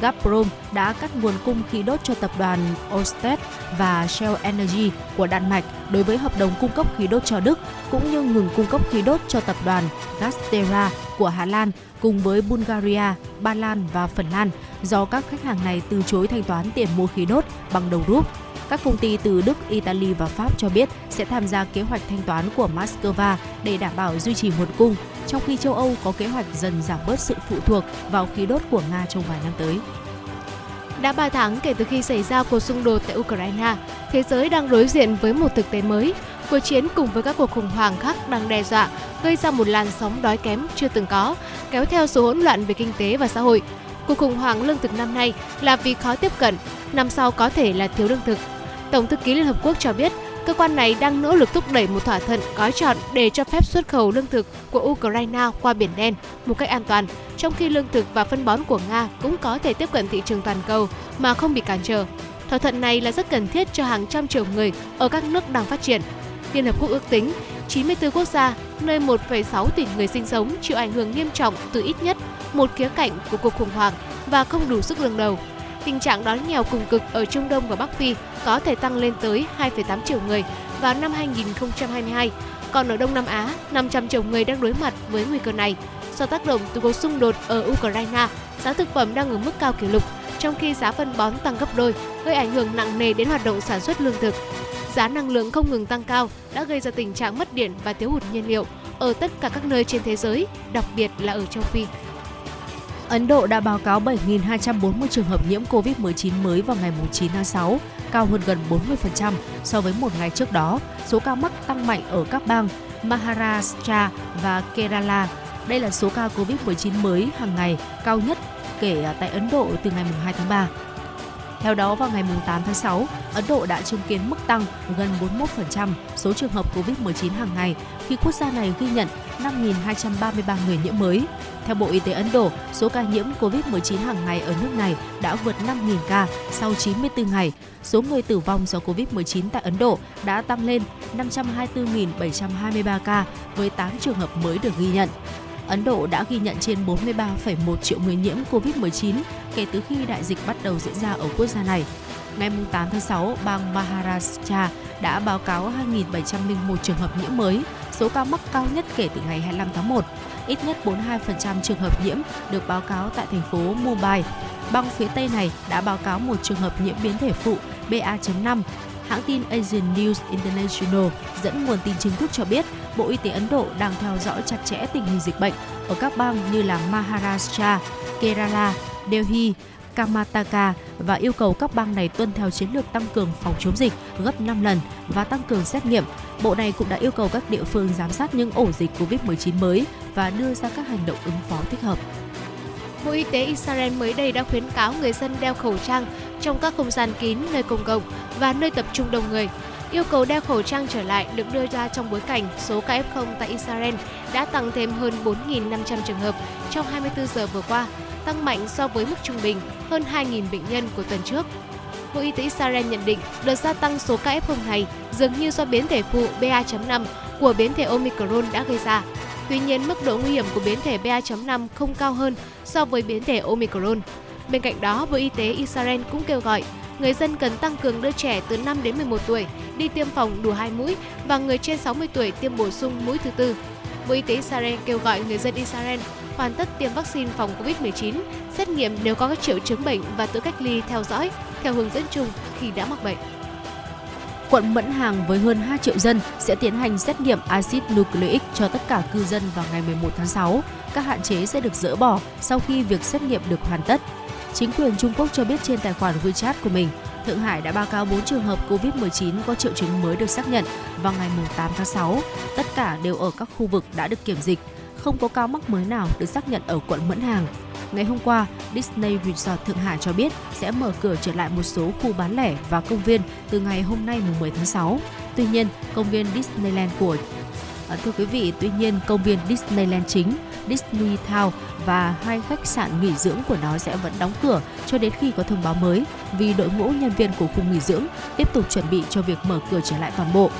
Gazprom đã cắt nguồn cung khí đốt cho tập đoàn Ørsted và Shell Energy của Đan Mạch đối với hợp đồng cung cấp khí đốt cho Đức, cũng như ngừng cung cấp khí đốt cho tập đoàn Gazprom của Hà Lan cùng với Bulgaria, Ba Lan và Phần Lan do các khách hàng này từ chối thanh toán tiền mua khí đốt bằng đồng rúp. Các công ty từ Đức, Italy và Pháp cho biết sẽ tham gia kế hoạch thanh toán của Moscow để đảm bảo duy trì nguồn cung, trong khi châu Âu có kế hoạch dần giảm bớt sự phụ thuộc vào khí đốt của Nga trong vài năm tới. Đã 3 tháng kể từ khi xảy ra cuộc xung đột tại Ukraine, thế giới đang đối diện với một thực tế mới. Cuộc chiến cùng với các cuộc khủng hoảng khác đang đe dọa, gây ra một làn sóng đói kém chưa từng có, kéo theo số hỗn loạn về kinh tế và xã hội. Cuộc khủng hoảng lương thực năm nay là vì khó tiếp cận, năm sau có thể là thiếu lương thực. Tổng thư ký Liên Hợp Quốc cho biết, cơ quan này đang nỗ lực thúc đẩy một thỏa thuận gói chọn để cho phép xuất khẩu lương thực của Ukraine qua Biển Đen một cách an toàn, trong khi lương thực và phân bón của Nga cũng có thể tiếp cận thị trường toàn cầu mà không bị cản trở. Thỏa thuận này là rất cần thiết cho hàng trăm triệu người ở các nước đang phát triển. Liên Hợp Quốc ước tính 94 quốc gia, nơi 1,6 tỷ người sinh sống chịu ảnh hưởng nghiêm trọng từ ít nhất một khía cạnh của cuộc khủng hoảng và không đủ sức lương đầu. Tình trạng đói nghèo cùng cực ở Trung Đông và Bắc Phi có thể tăng lên tới 2,8 triệu người vào năm 2022, còn ở Đông Nam Á, 500 triệu người đang đối mặt với nguy cơ này. Do tác động từ cuộc xung đột ở Ukraine, giá thực phẩm đang ở mức cao kỷ lục, trong khi giá phân bón tăng gấp đôi, gây ảnh hưởng nặng nề đến hoạt động sản xuất lương thực. Giá năng lượng không ngừng tăng cao đã gây ra tình trạng mất điện và thiếu hụt nhiên liệu ở tất cả các nơi trên thế giới, đặc biệt là ở châu Phi. Ấn Độ đã báo cáo 7.240 trường hợp nhiễm COVID-19 mới vào ngày 9 tháng 6, cao hơn gần 40% so với một ngày trước đó. Số ca mắc tăng mạnh ở các bang Maharashtra và Kerala. Đây là số ca COVID-19 mới hàng ngày cao nhất kể tại Ấn Độ từ ngày 2 tháng 3. Theo đó, vào ngày 8 tháng 6, Ấn Độ đã chứng kiến mức tăng gần 41% số trường hợp COVID-19 hàng ngày khi quốc gia này ghi nhận 5.233 người nhiễm mới. Theo Bộ Y tế Ấn Độ, số ca nhiễm COVID-19 hàng ngày ở nước này đã vượt 5.000 ca sau 94 ngày. Số người tử vong do COVID-19 tại Ấn Độ đã tăng lên 524.723 ca với 8 trường hợp mới được ghi nhận. Ấn Độ đã ghi nhận trên 43,1 triệu người nhiễm COVID-19 kể từ khi đại dịch bắt đầu diễn ra ở quốc gia này. Ngày 8 tháng 6, bang Maharashtra đã báo cáo 2.701 trường hợp nhiễm mới, số ca mắc cao nhất kể từ ngày 25 tháng 1. Ít nhất 42% trường hợp nhiễm được báo cáo tại thành phố Mumbai. Bang phía Tây này đã báo cáo một trường hợp nhiễm biến thể phụ BA.5 Hãng tin Asian News International dẫn nguồn tin chính thức cho biết Bộ Y tế Ấn Độ đang theo dõi chặt chẽ tình hình dịch bệnh ở các bang như là Maharashtra, Kerala, Delhi, Karnataka và yêu cầu các bang này tuân theo chiến lược tăng cường phòng chống dịch gấp 5 lần và tăng cường xét nghiệm. Bộ này cũng đã yêu cầu các địa phương giám sát những ổ dịch COVID-19 mới và đưa ra các hành động ứng phó thích hợp. Bộ Y tế Israel mới đây đã khuyến cáo người dân đeo khẩu trang trong các không gian kín, nơi công cộng và nơi tập trung đông người. Yêu cầu đeo khẩu trang trở lại được đưa ra trong bối cảnh số ca F0 tại Israel đã tăng thêm hơn 4.500 trường hợp trong 24 giờ vừa qua, tăng mạnh so với mức trung bình hơn 2.000 bệnh nhân của tuần trước. Bộ Y tế Israel nhận định đợt gia tăng số ca F0 này dường như do biến thể phụ BA.5 của biến thể Omicron đã gây ra. Tuy nhiên, mức độ nguy hiểm của biến thể BA.5 không cao hơn so với biến thể Omicron. Bên cạnh đó, Bộ Y tế Israel cũng kêu gọi người dân cần tăng cường đưa trẻ từ 5 đến 11 tuổi đi tiêm phòng đủ 2 mũi và người trên 60 tuổi tiêm bổ sung mũi thứ tư. Bộ Y tế Israel kêu gọi người dân Israel hoàn tất tiêm vaccine phòng COVID-19, xét nghiệm nếu có các triệu chứng bệnh và tự cách ly theo dõi theo hướng dẫn chung khi đã mắc bệnh. Quận Mẫn Hàng với hơn 2 triệu dân sẽ tiến hành xét nghiệm axit nucleic cho tất cả cư dân vào ngày 11 tháng 6. Các hạn chế sẽ được dỡ bỏ sau khi việc xét nghiệm được hoàn tất. Chính quyền Trung Quốc cho biết trên tài khoản WeChat của mình, Thượng Hải đã báo cáo 4 trường hợp COVID-19 có triệu chứng mới được xác nhận vào ngày 8 tháng 6. Tất cả đều ở các khu vực đã được kiểm dịch. Không có ca mắc mới nào được xác nhận ở quận Mẫn Hàng. Ngày hôm qua, Disney Resort Thượng Hải cho biết sẽ mở cửa trở lại một số khu bán lẻ và công viên từ ngày hôm nay mùng 10 tháng 6. Tuy nhiên, công viên Disneyland của À, thưa quý vị, tuy nhiên công viên Disneyland chính, Disney Town và hai khách sạn nghỉ dưỡng của nó sẽ vẫn đóng cửa cho đến khi có thông báo mới vì đội ngũ nhân viên của khu nghỉ dưỡng tiếp tục chuẩn bị cho việc mở cửa trở lại toàn bộ.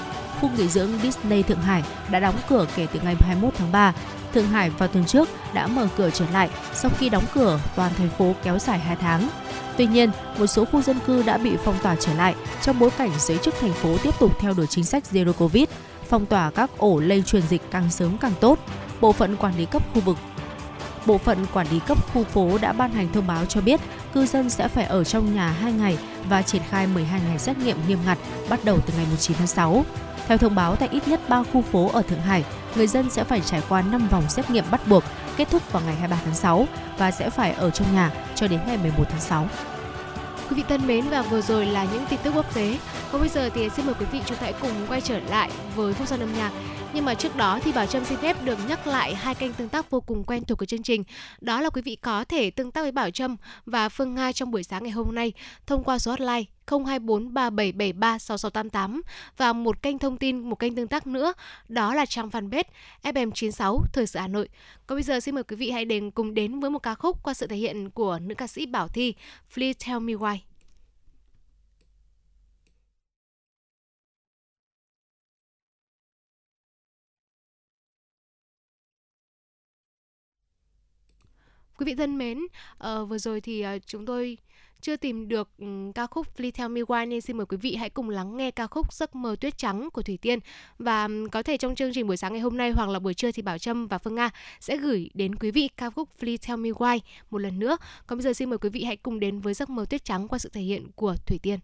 Khu nghỉ dưỡng Disney Thượng Hải đã đóng cửa kể từ ngày 21 tháng 3. Thượng Hải vào tuần trước đã mở cửa trở lại sau khi đóng cửa toàn thành phố kéo dài 2 tháng. Tuy nhiên, một số khu dân cư đã bị phong tỏa trở lại trong bối cảnh giới chức thành phố tiếp tục theo đuổi chính sách Zero Covid, phong tỏa các ổ lây truyền dịch càng sớm càng tốt. Bộ phận quản lý cấp khu vực Bộ phận quản lý cấp khu phố đã ban hành thông báo cho biết cư dân sẽ phải ở trong nhà 2 ngày và triển khai 12 ngày xét nghiệm nghiêm ngặt bắt đầu từ ngày 19 tháng 6. Theo thông báo tại ít nhất 3 khu phố ở Thượng Hải, người dân sẽ phải trải qua 5 vòng xét nghiệm bắt buộc kết thúc vào ngày 23 tháng 6 và sẽ phải ở trong nhà cho đến ngày 11 tháng 6. Quý vị thân mến, và vừa rồi là những tin tức quốc tế. Còn bây giờ thì xin mời quý vị, chúng ta hãy cùng quay trở lại với không gian âm nhạc. Nhưng mà trước đó thì Bảo Trâm xin phép được nhắc lại hai kênh tương tác vô cùng quen thuộc của chương trình. Đó là quý vị có thể tương tác với Bảo Trâm và Phương Nga trong buổi sáng ngày hôm nay thông qua số hotline 024 3773 6688 và một kênh thông tin, một kênh tương tác nữa, đó là trang fanpage FM96 Thời sự Hà Nội. Còn bây giờ xin mời quý vị hãy đến cùng đến với một ca khúc qua sự thể hiện của nữ ca sĩ Bảo Thi, Please Tell Me Why. Quý vị thân mến, uh, vừa rồi thì uh, chúng tôi chưa tìm được um, ca khúc Please Tell Me Why nên xin mời quý vị hãy cùng lắng nghe ca khúc Giấc mơ tuyết trắng của Thủy Tiên và um, có thể trong chương trình buổi sáng ngày hôm nay hoặc là buổi trưa thì Bảo Trâm và Phương Nga sẽ gửi đến quý vị ca khúc Please Tell Me Why một lần nữa. Còn bây giờ xin mời quý vị hãy cùng đến với Giấc mơ tuyết trắng qua sự thể hiện của Thủy Tiên.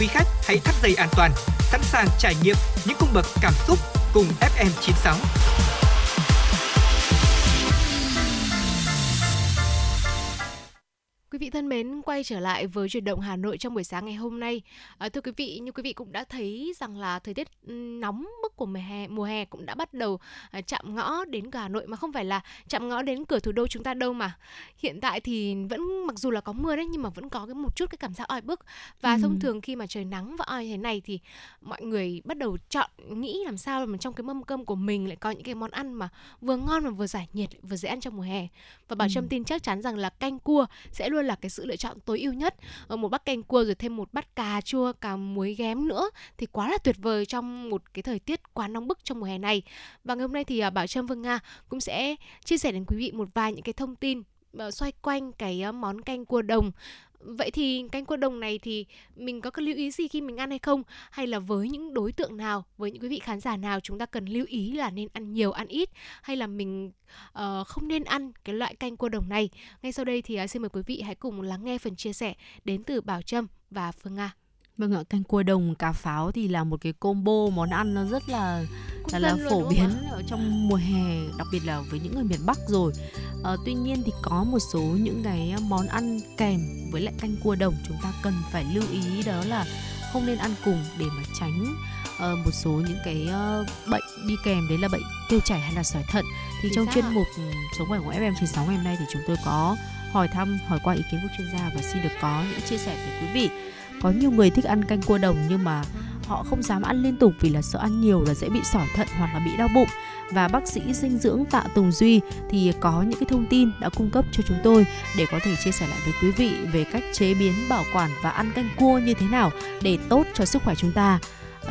quý khách hãy thắt dây an toàn, sẵn sàng trải nghiệm những cung bậc cảm xúc cùng FM96. Quay trở lại với chuyển động Hà Nội trong buổi sáng ngày hôm nay. À, thưa quý vị, như quý vị cũng đã thấy rằng là thời tiết ừ, nóng bức của mùa hè, mùa hè cũng đã bắt đầu à, chạm ngõ đến Hà Nội mà không phải là chạm ngõ đến cửa thủ đô chúng ta đâu mà. Hiện tại thì vẫn mặc dù là có mưa đấy nhưng mà vẫn có cái một chút cái cảm giác oi bức. Và Ừ. thông thường khi mà trời nắng và oi thế này thì mọi người bắt đầu chọn nghĩ làm sao mà trong cái mâm cơm của mình lại có những cái món ăn mà vừa ngon mà vừa giải nhiệt, vừa dễ ăn trong mùa hè. Và Bảo Ừ. Trâm tin chắc chắn rằng là canh cua sẽ luôn là cái sự lựa chọn tối ưu nhất. Ở một bát canh cua rồi thêm một bát cà chua, cà muối ghém nữa thì quá là tuyệt vời trong một cái thời tiết quá nóng bức trong mùa hè này. Và ngày hôm nay thì à, Bảo Trâm Vương Nga cũng sẽ chia sẻ đến quý vị một vài những cái thông tin ờ, xoay quanh cái ờ, món canh cua đồng. Vậy thì canh cua đồng này thì mình có cần lưu ý gì khi mình ăn hay không? Hay là với những đối tượng nào, với những quý vị khán giả nào chúng ta cần lưu ý là nên ăn nhiều, ăn ít? Hay là mình uh, không nên ăn cái loại canh cua đồng này? Ngay sau đây thì uh, xin mời quý vị hãy cùng lắng nghe phần chia sẻ đến từ Bảo Trâm và Phương Nga. Vâng ạ, canh cua đồng cà pháo thì là một cái combo món ăn nó rất là là, là phổ biến ở trong mùa hè, đặc biệt là với những người miền Bắc rồi. Ờ, tuy nhiên thì có một số những cái món ăn kèm với lại canh cua đồng chúng ta cần phải lưu ý đó là không nên ăn cùng để mà tránh ờ, một số những cái ờ, bệnh đi kèm đấy là bệnh tiêu chảy hay là sỏi thận. Thì Chính trong chuyên mục sống khỏe của FM96 ngày hôm nay thì chúng tôi có hỏi thăm hỏi qua ý kiến của chuyên gia và xin được có những chia sẻ từ quý vị. Có nhiều người thích ăn canh cua đồng nhưng mà họ không dám ăn liên tục vì là sợ ăn nhiều là dễ bị sỏi thận hoặc là bị đau bụng và bác sĩ dinh dưỡng Tạ Tùng Duy thì có những cái thông tin đã cung cấp cho chúng tôi để có thể chia sẻ lại với quý vị về cách chế biến, bảo quản và ăn canh cua như thế nào để tốt cho sức khỏe chúng ta.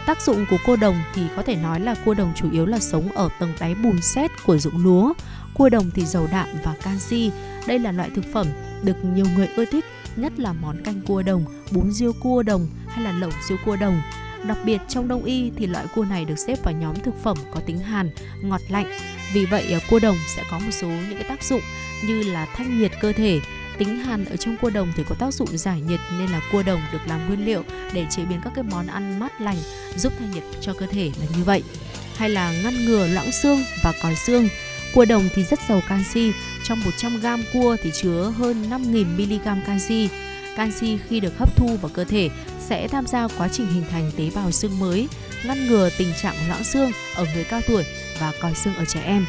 Tác dụng của cua đồng thì có thể nói là cua đồng chủ yếu là sống ở tầng đáy bùn sét của ruộng lúa. Cua đồng thì giàu đạm và canxi. Đây là loại thực phẩm được nhiều người ưa thích, nhất là món canh cua đồng, bún riêu cua đồng hay là lẩu riêu cua đồng. Đặc biệt trong đông y thì loại cua này được xếp vào nhóm thực phẩm có tính hàn, ngọt lạnh. Vì vậy ờ, cua đồng sẽ có một số những cái tác dụng như là thanh nhiệt cơ thể. Tính hàn ở trong cua đồng thì có tác dụng giải nhiệt nên là cua đồng được làm nguyên liệu để chế biến các cái món ăn mát lành giúp thanh nhiệt cho cơ thể là như vậy. Hay là ngăn ngừa loãng xương và còi xương. Cua đồng thì rất giàu canxi, trong 100 g cua thì chứa hơn 5.000 mg canxi. Canxi khi được hấp thu vào cơ thể sẽ tham gia quá trình hình thành tế bào xương mới, ngăn ngừa tình trạng loãng xương ở người cao tuổi và còi xương ở trẻ em.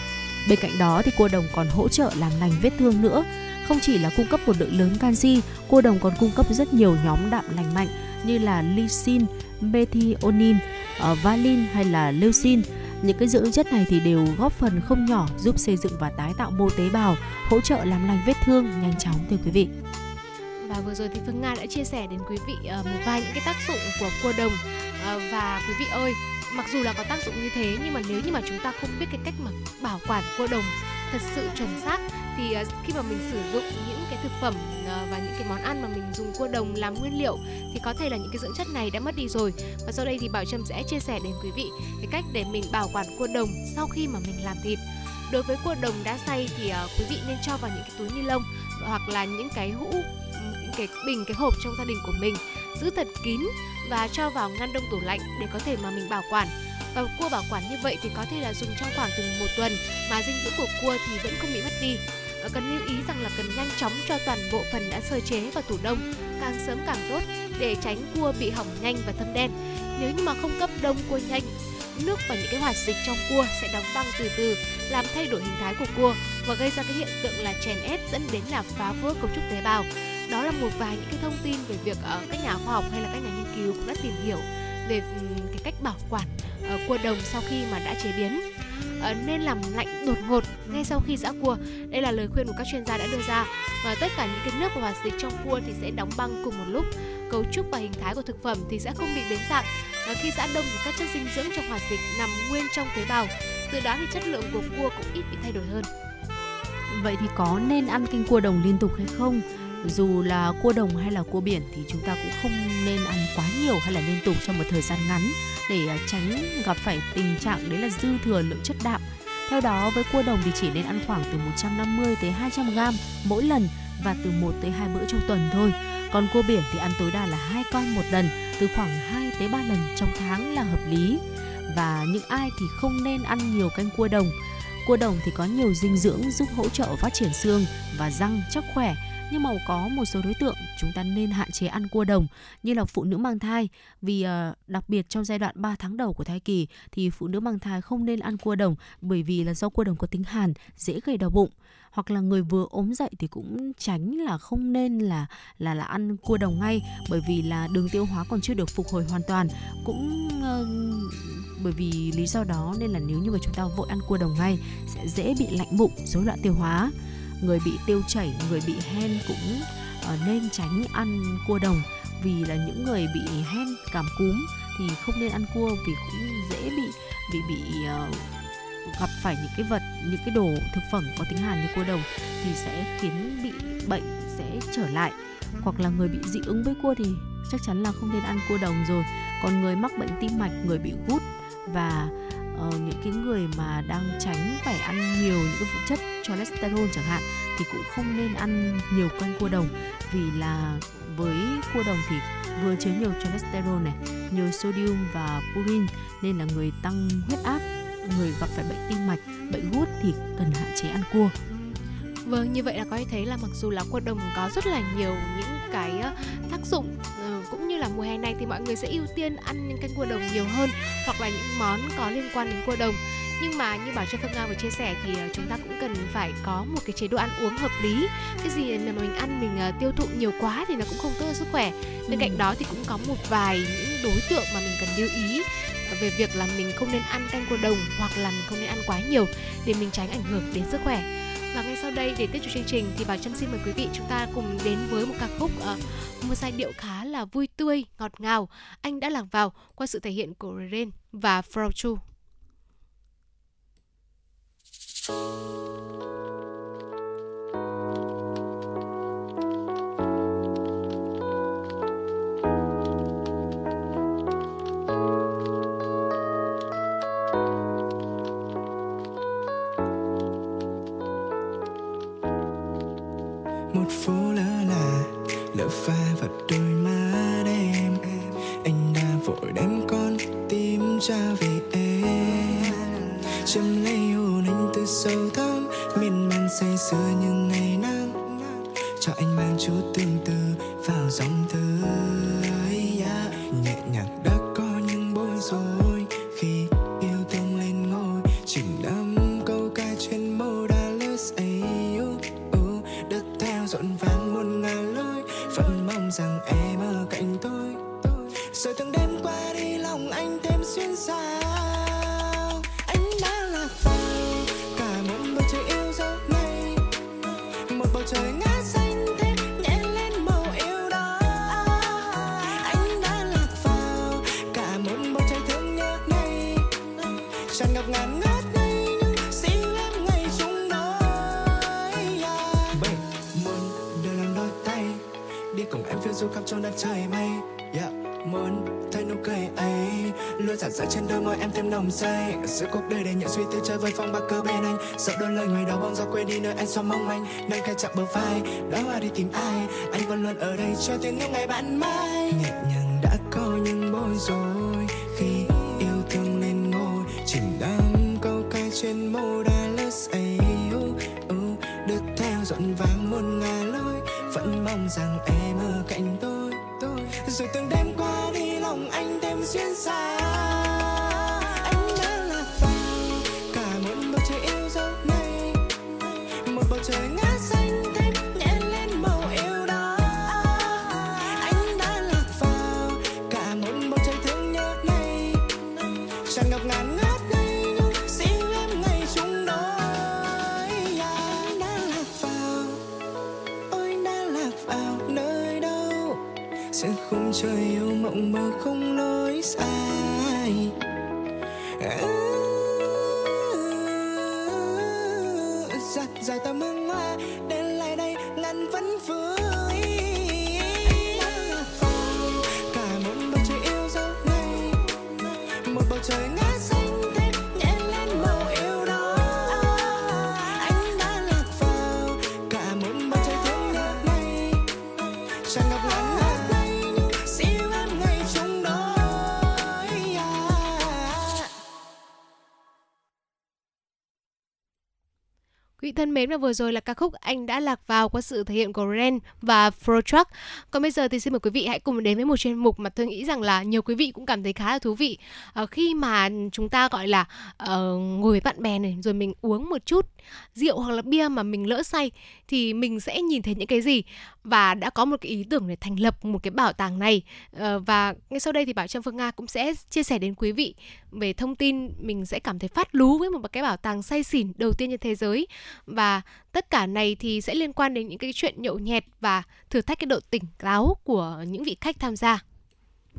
Bên cạnh đó thì cua đồng còn hỗ trợ làm lành vết thương nữa. Không chỉ là cung cấp một lượng lớn canxi, cua đồng còn cung cấp rất nhiều nhóm đạm lành mạnh như là lysine, methionine, valin valine hay là leucine. Những cái dưỡng chất này thì đều góp phần không nhỏ giúp xây dựng và tái tạo mô tế bào, hỗ trợ làm lành vết thương nhanh chóng thưa quý vị. Và vừa rồi thì Phương Nga đã chia sẻ đến quý vị ờ, một vài những cái tác dụng của cua đồng ờ, và quý vị ơi, mặc dù là có tác dụng như thế nhưng mà nếu như mà chúng ta không biết cái cách mà bảo quản cua đồng thật sự chuẩn xác, thì ờ, khi mà mình sử dụng những cái thực phẩm ờ, và những cái món ăn mà mình dùng cua đồng làm nguyên liệu, thì có thể là những cái dưỡng chất này đã mất đi rồi. Và sau đây thì Bảo Trâm sẽ chia sẻ đến quý vị cái cách để mình bảo quản cua đồng sau khi mà mình làm thịt. Đối với cua đồng đã xay thì ờ, quý vị nên cho vào những cái túi ni lông hoặc là những cái hũ, những cái bình, cái hộp trong gia đình của mình giữ thật kín và cho vào ngăn đông tủ lạnh để có thể mà mình bảo quản và cua bảo quản như vậy thì có thể là dùng trong khoảng từ một tuần, mà dinh dưỡng của cua thì vẫn không bị mất đi. Ờ, cần lưu ý rằng là cần nhanh chóng cho toàn bộ phần đã sơ chế vào tủ đông, càng sớm càng tốt để tránh cua bị hỏng nhanh và thâm đen. Nếu như mà không cấp đông cua nhanh, nước và những cái hoạt dịch trong cua sẽ đóng băng từ từ, làm thay đổi hình thái của cua và gây ra cái hiện tượng là chèn ép dẫn đến là phá vỡ cấu trúc tế bào. Đó là một vài những cái thông tin về việc ở các nhà khoa học hay là các nhà nghiên cứu cũng đã tìm hiểu về cách bảo quản uh, cua đồng sau khi mà đã chế biến. Uh, nên làm lạnh đột ngột ngay sau khi giã cua. Đây là lời khuyên của các chuyên gia đã đưa ra. Và tất cả những cái nước và hoạt dịch trong cua thì sẽ đóng băng cùng một lúc. Cấu trúc và hình thái của thực phẩm thì sẽ không bị biến dạng. Và khi giã đông thì các chất dinh dưỡng trong hoạt dịch nằm nguyên trong tế bào. Từ đó thì chất lượng của cua cũng ít bị thay đổi hơn. Vậy thì có nên ăn canh cua đồng liên tục hay không? Dù là cua đồng hay là cua biển thì chúng ta cũng không nên ăn quá nhiều hay là liên tục trong một thời gian ngắn để à, tránh gặp phải tình trạng đấy là dư thừa lượng chất đạm. Theo đó với cua đồng thì chỉ nên ăn khoảng từ 150 tới 200 gram mỗi lần và từ 1 tới 2 bữa trong tuần thôi. Còn cua biển thì ăn tối đa là hai con một lần, từ khoảng 2 tới 3 lần trong tháng là hợp lý. Và những ai thì không nên ăn nhiều canh cua đồng. Cua đồng thì có nhiều dinh dưỡng giúp hỗ trợ phát triển xương và răng chắc khỏe. Nhưng mà có một số đối tượng chúng ta nên hạn chế ăn cua đồng như là phụ nữ mang thai. Vì ờ, đặc biệt trong giai đoạn 3 tháng đầu của thai kỳ thì phụ nữ mang thai không nên ăn cua đồng bởi vì là do cua đồng có tính hàn dễ gây đau bụng. Hoặc là người vừa ốm dậy thì cũng tránh là không nên là là là ăn cua đồng ngay bởi vì là đường tiêu hóa còn chưa được phục hồi hoàn toàn. Cũng uh, bởi vì lý do đó nên là nếu như mà chúng ta vội ăn cua đồng ngay sẽ dễ bị lạnh bụng rối loạn tiêu hóa người bị tiêu chảy người bị hen cũng ờ, nên tránh ăn cua đồng. Vì là những người bị hen cảm cúm thì không nên ăn cua vì cũng dễ bị bị bị uh, gặp phải những cái vật những cái đồ thực phẩm có tính hàn như cua đồng thì sẽ khiến bị bệnh sẽ trở lại. Hoặc là người bị dị ứng với cua thì chắc chắn là không nên ăn cua đồng rồi. Còn người mắc bệnh tim mạch người bị gút và Ờ, những cái người mà đang tránh phải ăn nhiều những cái phụ chất cholesterol chẳng hạn thì cũng không nên ăn nhiều canh cua đồng. Vì là với cua đồng thì vừa chứa nhiều cholesterol này nhiều sodium và purin nên là người tăng huyết áp người gặp phải bệnh tim mạch bệnh gút thì cần hạn chế ăn cua. Vâng, như vậy là có thể thấy là mặc dù là cua đồng có rất là nhiều những cái ờ, tác dụng ờ, cũng như là mùa hè này thì mọi người sẽ ưu tiên ăn những canh cua đồng nhiều hơn hoặc là những món có liên quan đến cua đồng. Nhưng mà như Bảo Trâm Phương Nga vừa chia sẻ thì ờ, chúng ta cũng cần phải có một cái chế độ ăn uống hợp lý. Cái gì mà mình ăn mình tiêu thụ nhiều quá thì nó cũng không tốt cho sức khỏe. Bên cạnh đó thì cũng có một vài những đối tượng mà mình cần lưu ý về việc là mình không nên ăn canh cua đồng hoặc là mình không nên ăn quá nhiều để mình tránh ảnh hưởng đến sức khỏe. Và ngay sau đây để tiếp tục chương trình thì Bảo Trâm xin mời quý vị chúng ta cùng đến với một ca khúc uh, một giai điệu khá là vui tươi, ngọt ngào. Anh đã lạc vào qua sự thể hiện của Ren và Frau Chu. Tim về em chấm lấy hồn anh từ sâu thẳm, miên man say sưa những ngày nắng cho anh mang chút tương tư vào dòng thơ, yeah. nhẹ nhàng đó anh xóa mong manh nơi khai chạm bờ vai đã hoa đi tìm ai. Anh vẫn luôn ở đây cho tiếng những ngày bạn mai nhẹ nhàng đã có những bối rối, khi yêu thương lên ngôi, chìm đắm câu ca trên môi đã lỡ say yêu theo dọn vàng muôn ngàn lối, vẫn mong rằng em ở cạnh tôi tôi. Rồi từng đêm qua đi lòng anh thêm xuyên xa. Thân mến và vừa rồi là ca khúc Anh đã lạc vào qua sự thể hiện của Ren và Fro Truck. Còn bây giờ thì xin mời quý vị hãy cùng đến với một chuyên mục mà tôi nghĩ rằng là nhiều quý vị cũng cảm thấy khá là thú vị. À, khi mà chúng ta gọi là uh, ngồi với bạn bè này rồi mình uống một chút rượu hoặc là bia mà mình lỡ say thì mình sẽ nhìn thấy những cái gì và đã có một cái ý tưởng để thành lập một cái bảo tàng này uh, và ngay sau đây thì Bảo Trâm Phương Nga cũng sẽ chia sẻ đến quý vị về thông tin mình sẽ cảm thấy phát lú với một cái bảo tàng say xỉn đầu tiên trên thế giới và tất cả này thì sẽ liên quan đến những cái chuyện nhậu nhẹt và thử thách cái độ tỉnh táo của những vị khách tham gia.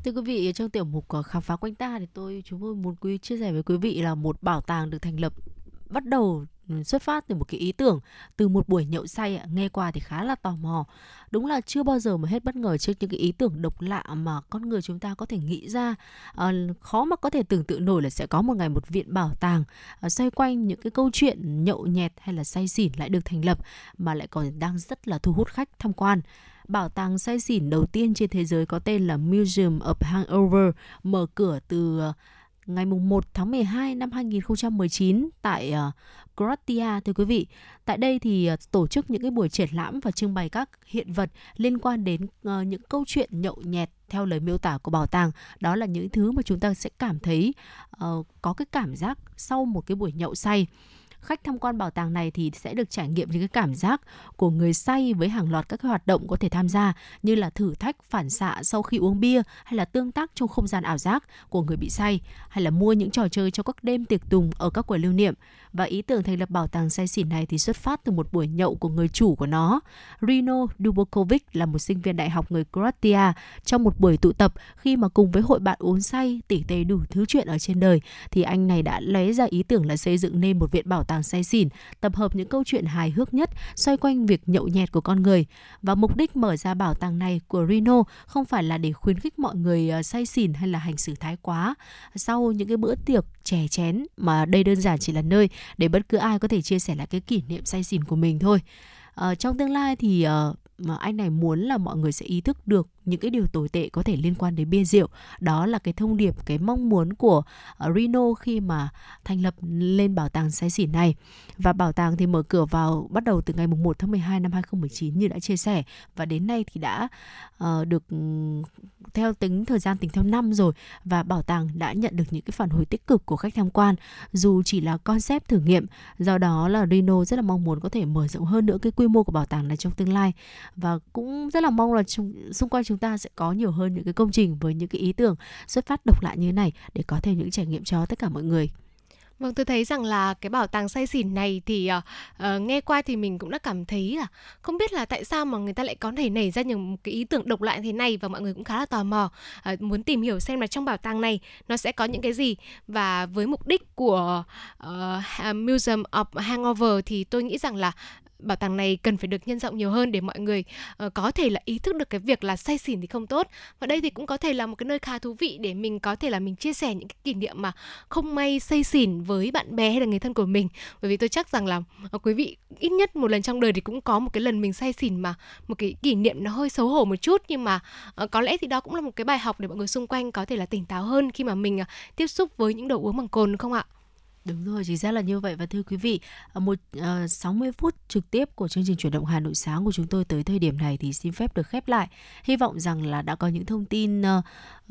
Thưa quý vị, trong tiểu mục ờ, khám phá quanh ta thì tôi chúng tôi muốn quý chia sẻ với quý vị là một bảo tàng được thành lập bắt đầu xuất phát từ một cái ý tưởng từ một buổi nhậu say nghe qua thì khá là tò mò. Đúng là chưa bao giờ mà hết bất ngờ trước những cái ý tưởng độc lạ mà con người chúng ta có thể nghĩ ra. À, khó mà có thể tưởng tượng nổi là sẽ có một ngày một viện bảo tàng à, xoay quanh những cái câu chuyện nhậu nhẹt hay là say xỉn lại được thành lập mà lại còn đang rất là thu hút khách tham quan. Bảo tàng say xỉn đầu tiên trên thế giới có tên là Museum of Hangover mở cửa từ ờ, ngày 1 tháng 12 năm 2019 tại ờ, Croatia, thưa quý vị. Tại đây thì ờ, tổ chức những cái buổi triển lãm và trưng bày các hiện vật liên quan đến ờ, những câu chuyện nhậu nhẹt theo lời miêu tả của bảo tàng. Đó là những thứ mà chúng ta sẽ cảm thấy có cái cảm giác sau một cái buổi nhậu say. Khách tham quan bảo tàng này thì sẽ được trải nghiệm những cái cảm giác của người say với hàng loạt các cái hoạt động có thể tham gia, như là thử thách, phản xạ sau khi uống bia, hay là tương tác trong không gian ảo giác của người bị say, hay là mua những trò chơi cho các đêm tiệc tùng ở các quầy lưu niệm. Và ý tưởng thành lập bảo tàng say xỉn này thì xuất phát từ một buổi nhậu của người chủ của nó. Rino Dubokovic là một sinh viên đại học người Croatia trong một buổi tụ tập khi mà cùng với hội bạn uống say, tỉ tê đủ thứ chuyện ở trên đời, thì anh này đã lấy ra ý tưởng là xây dựng nên một viện bảo tàng tàng say xỉn tập hợp những câu chuyện hài hước nhất xoay quanh việc nhậu nhẹt của con người. Và mục đích mở ra bảo tàng này của Reno không phải là để khuyến khích mọi người ờ, say xỉn hay là hành xử thái quá. Sau những cái bữa tiệc chè chén mà đây đơn giản chỉ là nơi để bất cứ ai có thể chia sẻ lại cái kỷ niệm say xỉn của mình thôi. À, trong tương lai thì ờ, mà anh này muốn là mọi người sẽ ý thức được những cái điều tồi tệ có thể liên quan đến bia rượu. Đó là cái thông điệp cái mong muốn của ờ, Reno khi mà thành lập lên bảo tàng say xỉn này. Và bảo tàng thì mở cửa vào bắt đầu từ ngày mùng 1 tháng 12 năm 2019 như đã chia sẻ. Và đến nay thì đã uh, được ừ, theo tính thời gian tính theo năm rồi. Và bảo tàng đã nhận được những cái phản hồi tích cực của khách tham quan. Dù chỉ là concept thử nghiệm do đó là Reno rất là mong muốn có thể mở rộng hơn nữa cái quy mô của bảo tàng này trong tương lai. Và cũng rất là mong là trong, xung quanh chúng ta sẽ có nhiều hơn những cái công trình với những cái ý tưởng xuất phát độc lạ như thế này để có thêm những trải nghiệm cho tất cả mọi người. Vâng, tôi thấy rằng là cái bảo tàng say xỉn này thì uh, nghe qua thì mình cũng đã cảm thấy là không biết là tại sao mà người ta lại có thể nảy ra những cái ý tưởng độc lạ như thế này và mọi người cũng khá là tò mò uh, muốn tìm hiểu xem là trong bảo tàng này nó sẽ có những cái gì. Và với mục đích của uh, Museum of Hangover thì tôi nghĩ rằng là bảo tàng này cần phải được nhân rộng nhiều hơn để mọi người uh, có thể là ý thức được cái việc là say xỉn thì không tốt. Và đây thì cũng có thể là một cái nơi khá thú vị để mình có thể là mình chia sẻ những cái kỷ niệm mà không may say xỉn với bạn bè hay là người thân của mình. Bởi vì tôi chắc rằng là uh, quý vị ít nhất một lần trong đời thì cũng có một cái lần mình say xỉn mà một cái kỷ niệm nó hơi xấu hổ một chút. Nhưng mà uh, có lẽ thì đó cũng là một cái bài học để mọi người xung quanh có thể là tỉnh táo hơn khi mà mình uh, tiếp xúc với những đồ uống bằng cồn đúng không ạ? Đúng rồi, chính xác là như vậy và thưa quý vị, à, một à, uh, 60 phút trực tiếp của chương trình chuyển động Hà Nội sáng của chúng tôi tới thời điểm này thì xin phép được khép lại. Hy vọng rằng là đã có những thông tin uh,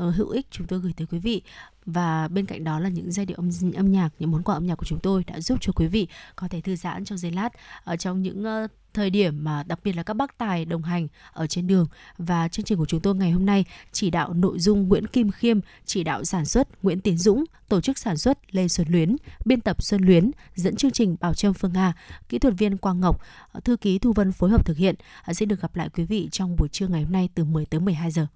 uh, hữu ích chúng tôi gửi tới quý vị và bên cạnh đó là những giai điệu âm âm nhạc, những món quà âm nhạc của chúng tôi đã giúp cho quý vị có thể thư giãn trong giây lát ở trong những uh, thời điểm mà đặc biệt là các bác tài đồng hành ở trên đường và chương trình của chúng tôi ngày hôm nay chỉ đạo nội dung Nguyễn Kim Khiêm, chỉ đạo sản xuất Nguyễn Tiến Dũng, tổ chức sản xuất Lê Xuân Luyến, biên tập Xuân Luyến, dẫn chương trình Bảo Trâm Phương Nga, kỹ thuật viên Quang Ngọc, thư ký Thu Vân phối hợp thực hiện. sẽ Xin được gặp lại quý vị trong buổi trưa ngày hôm nay từ 10 tới 12 giờ.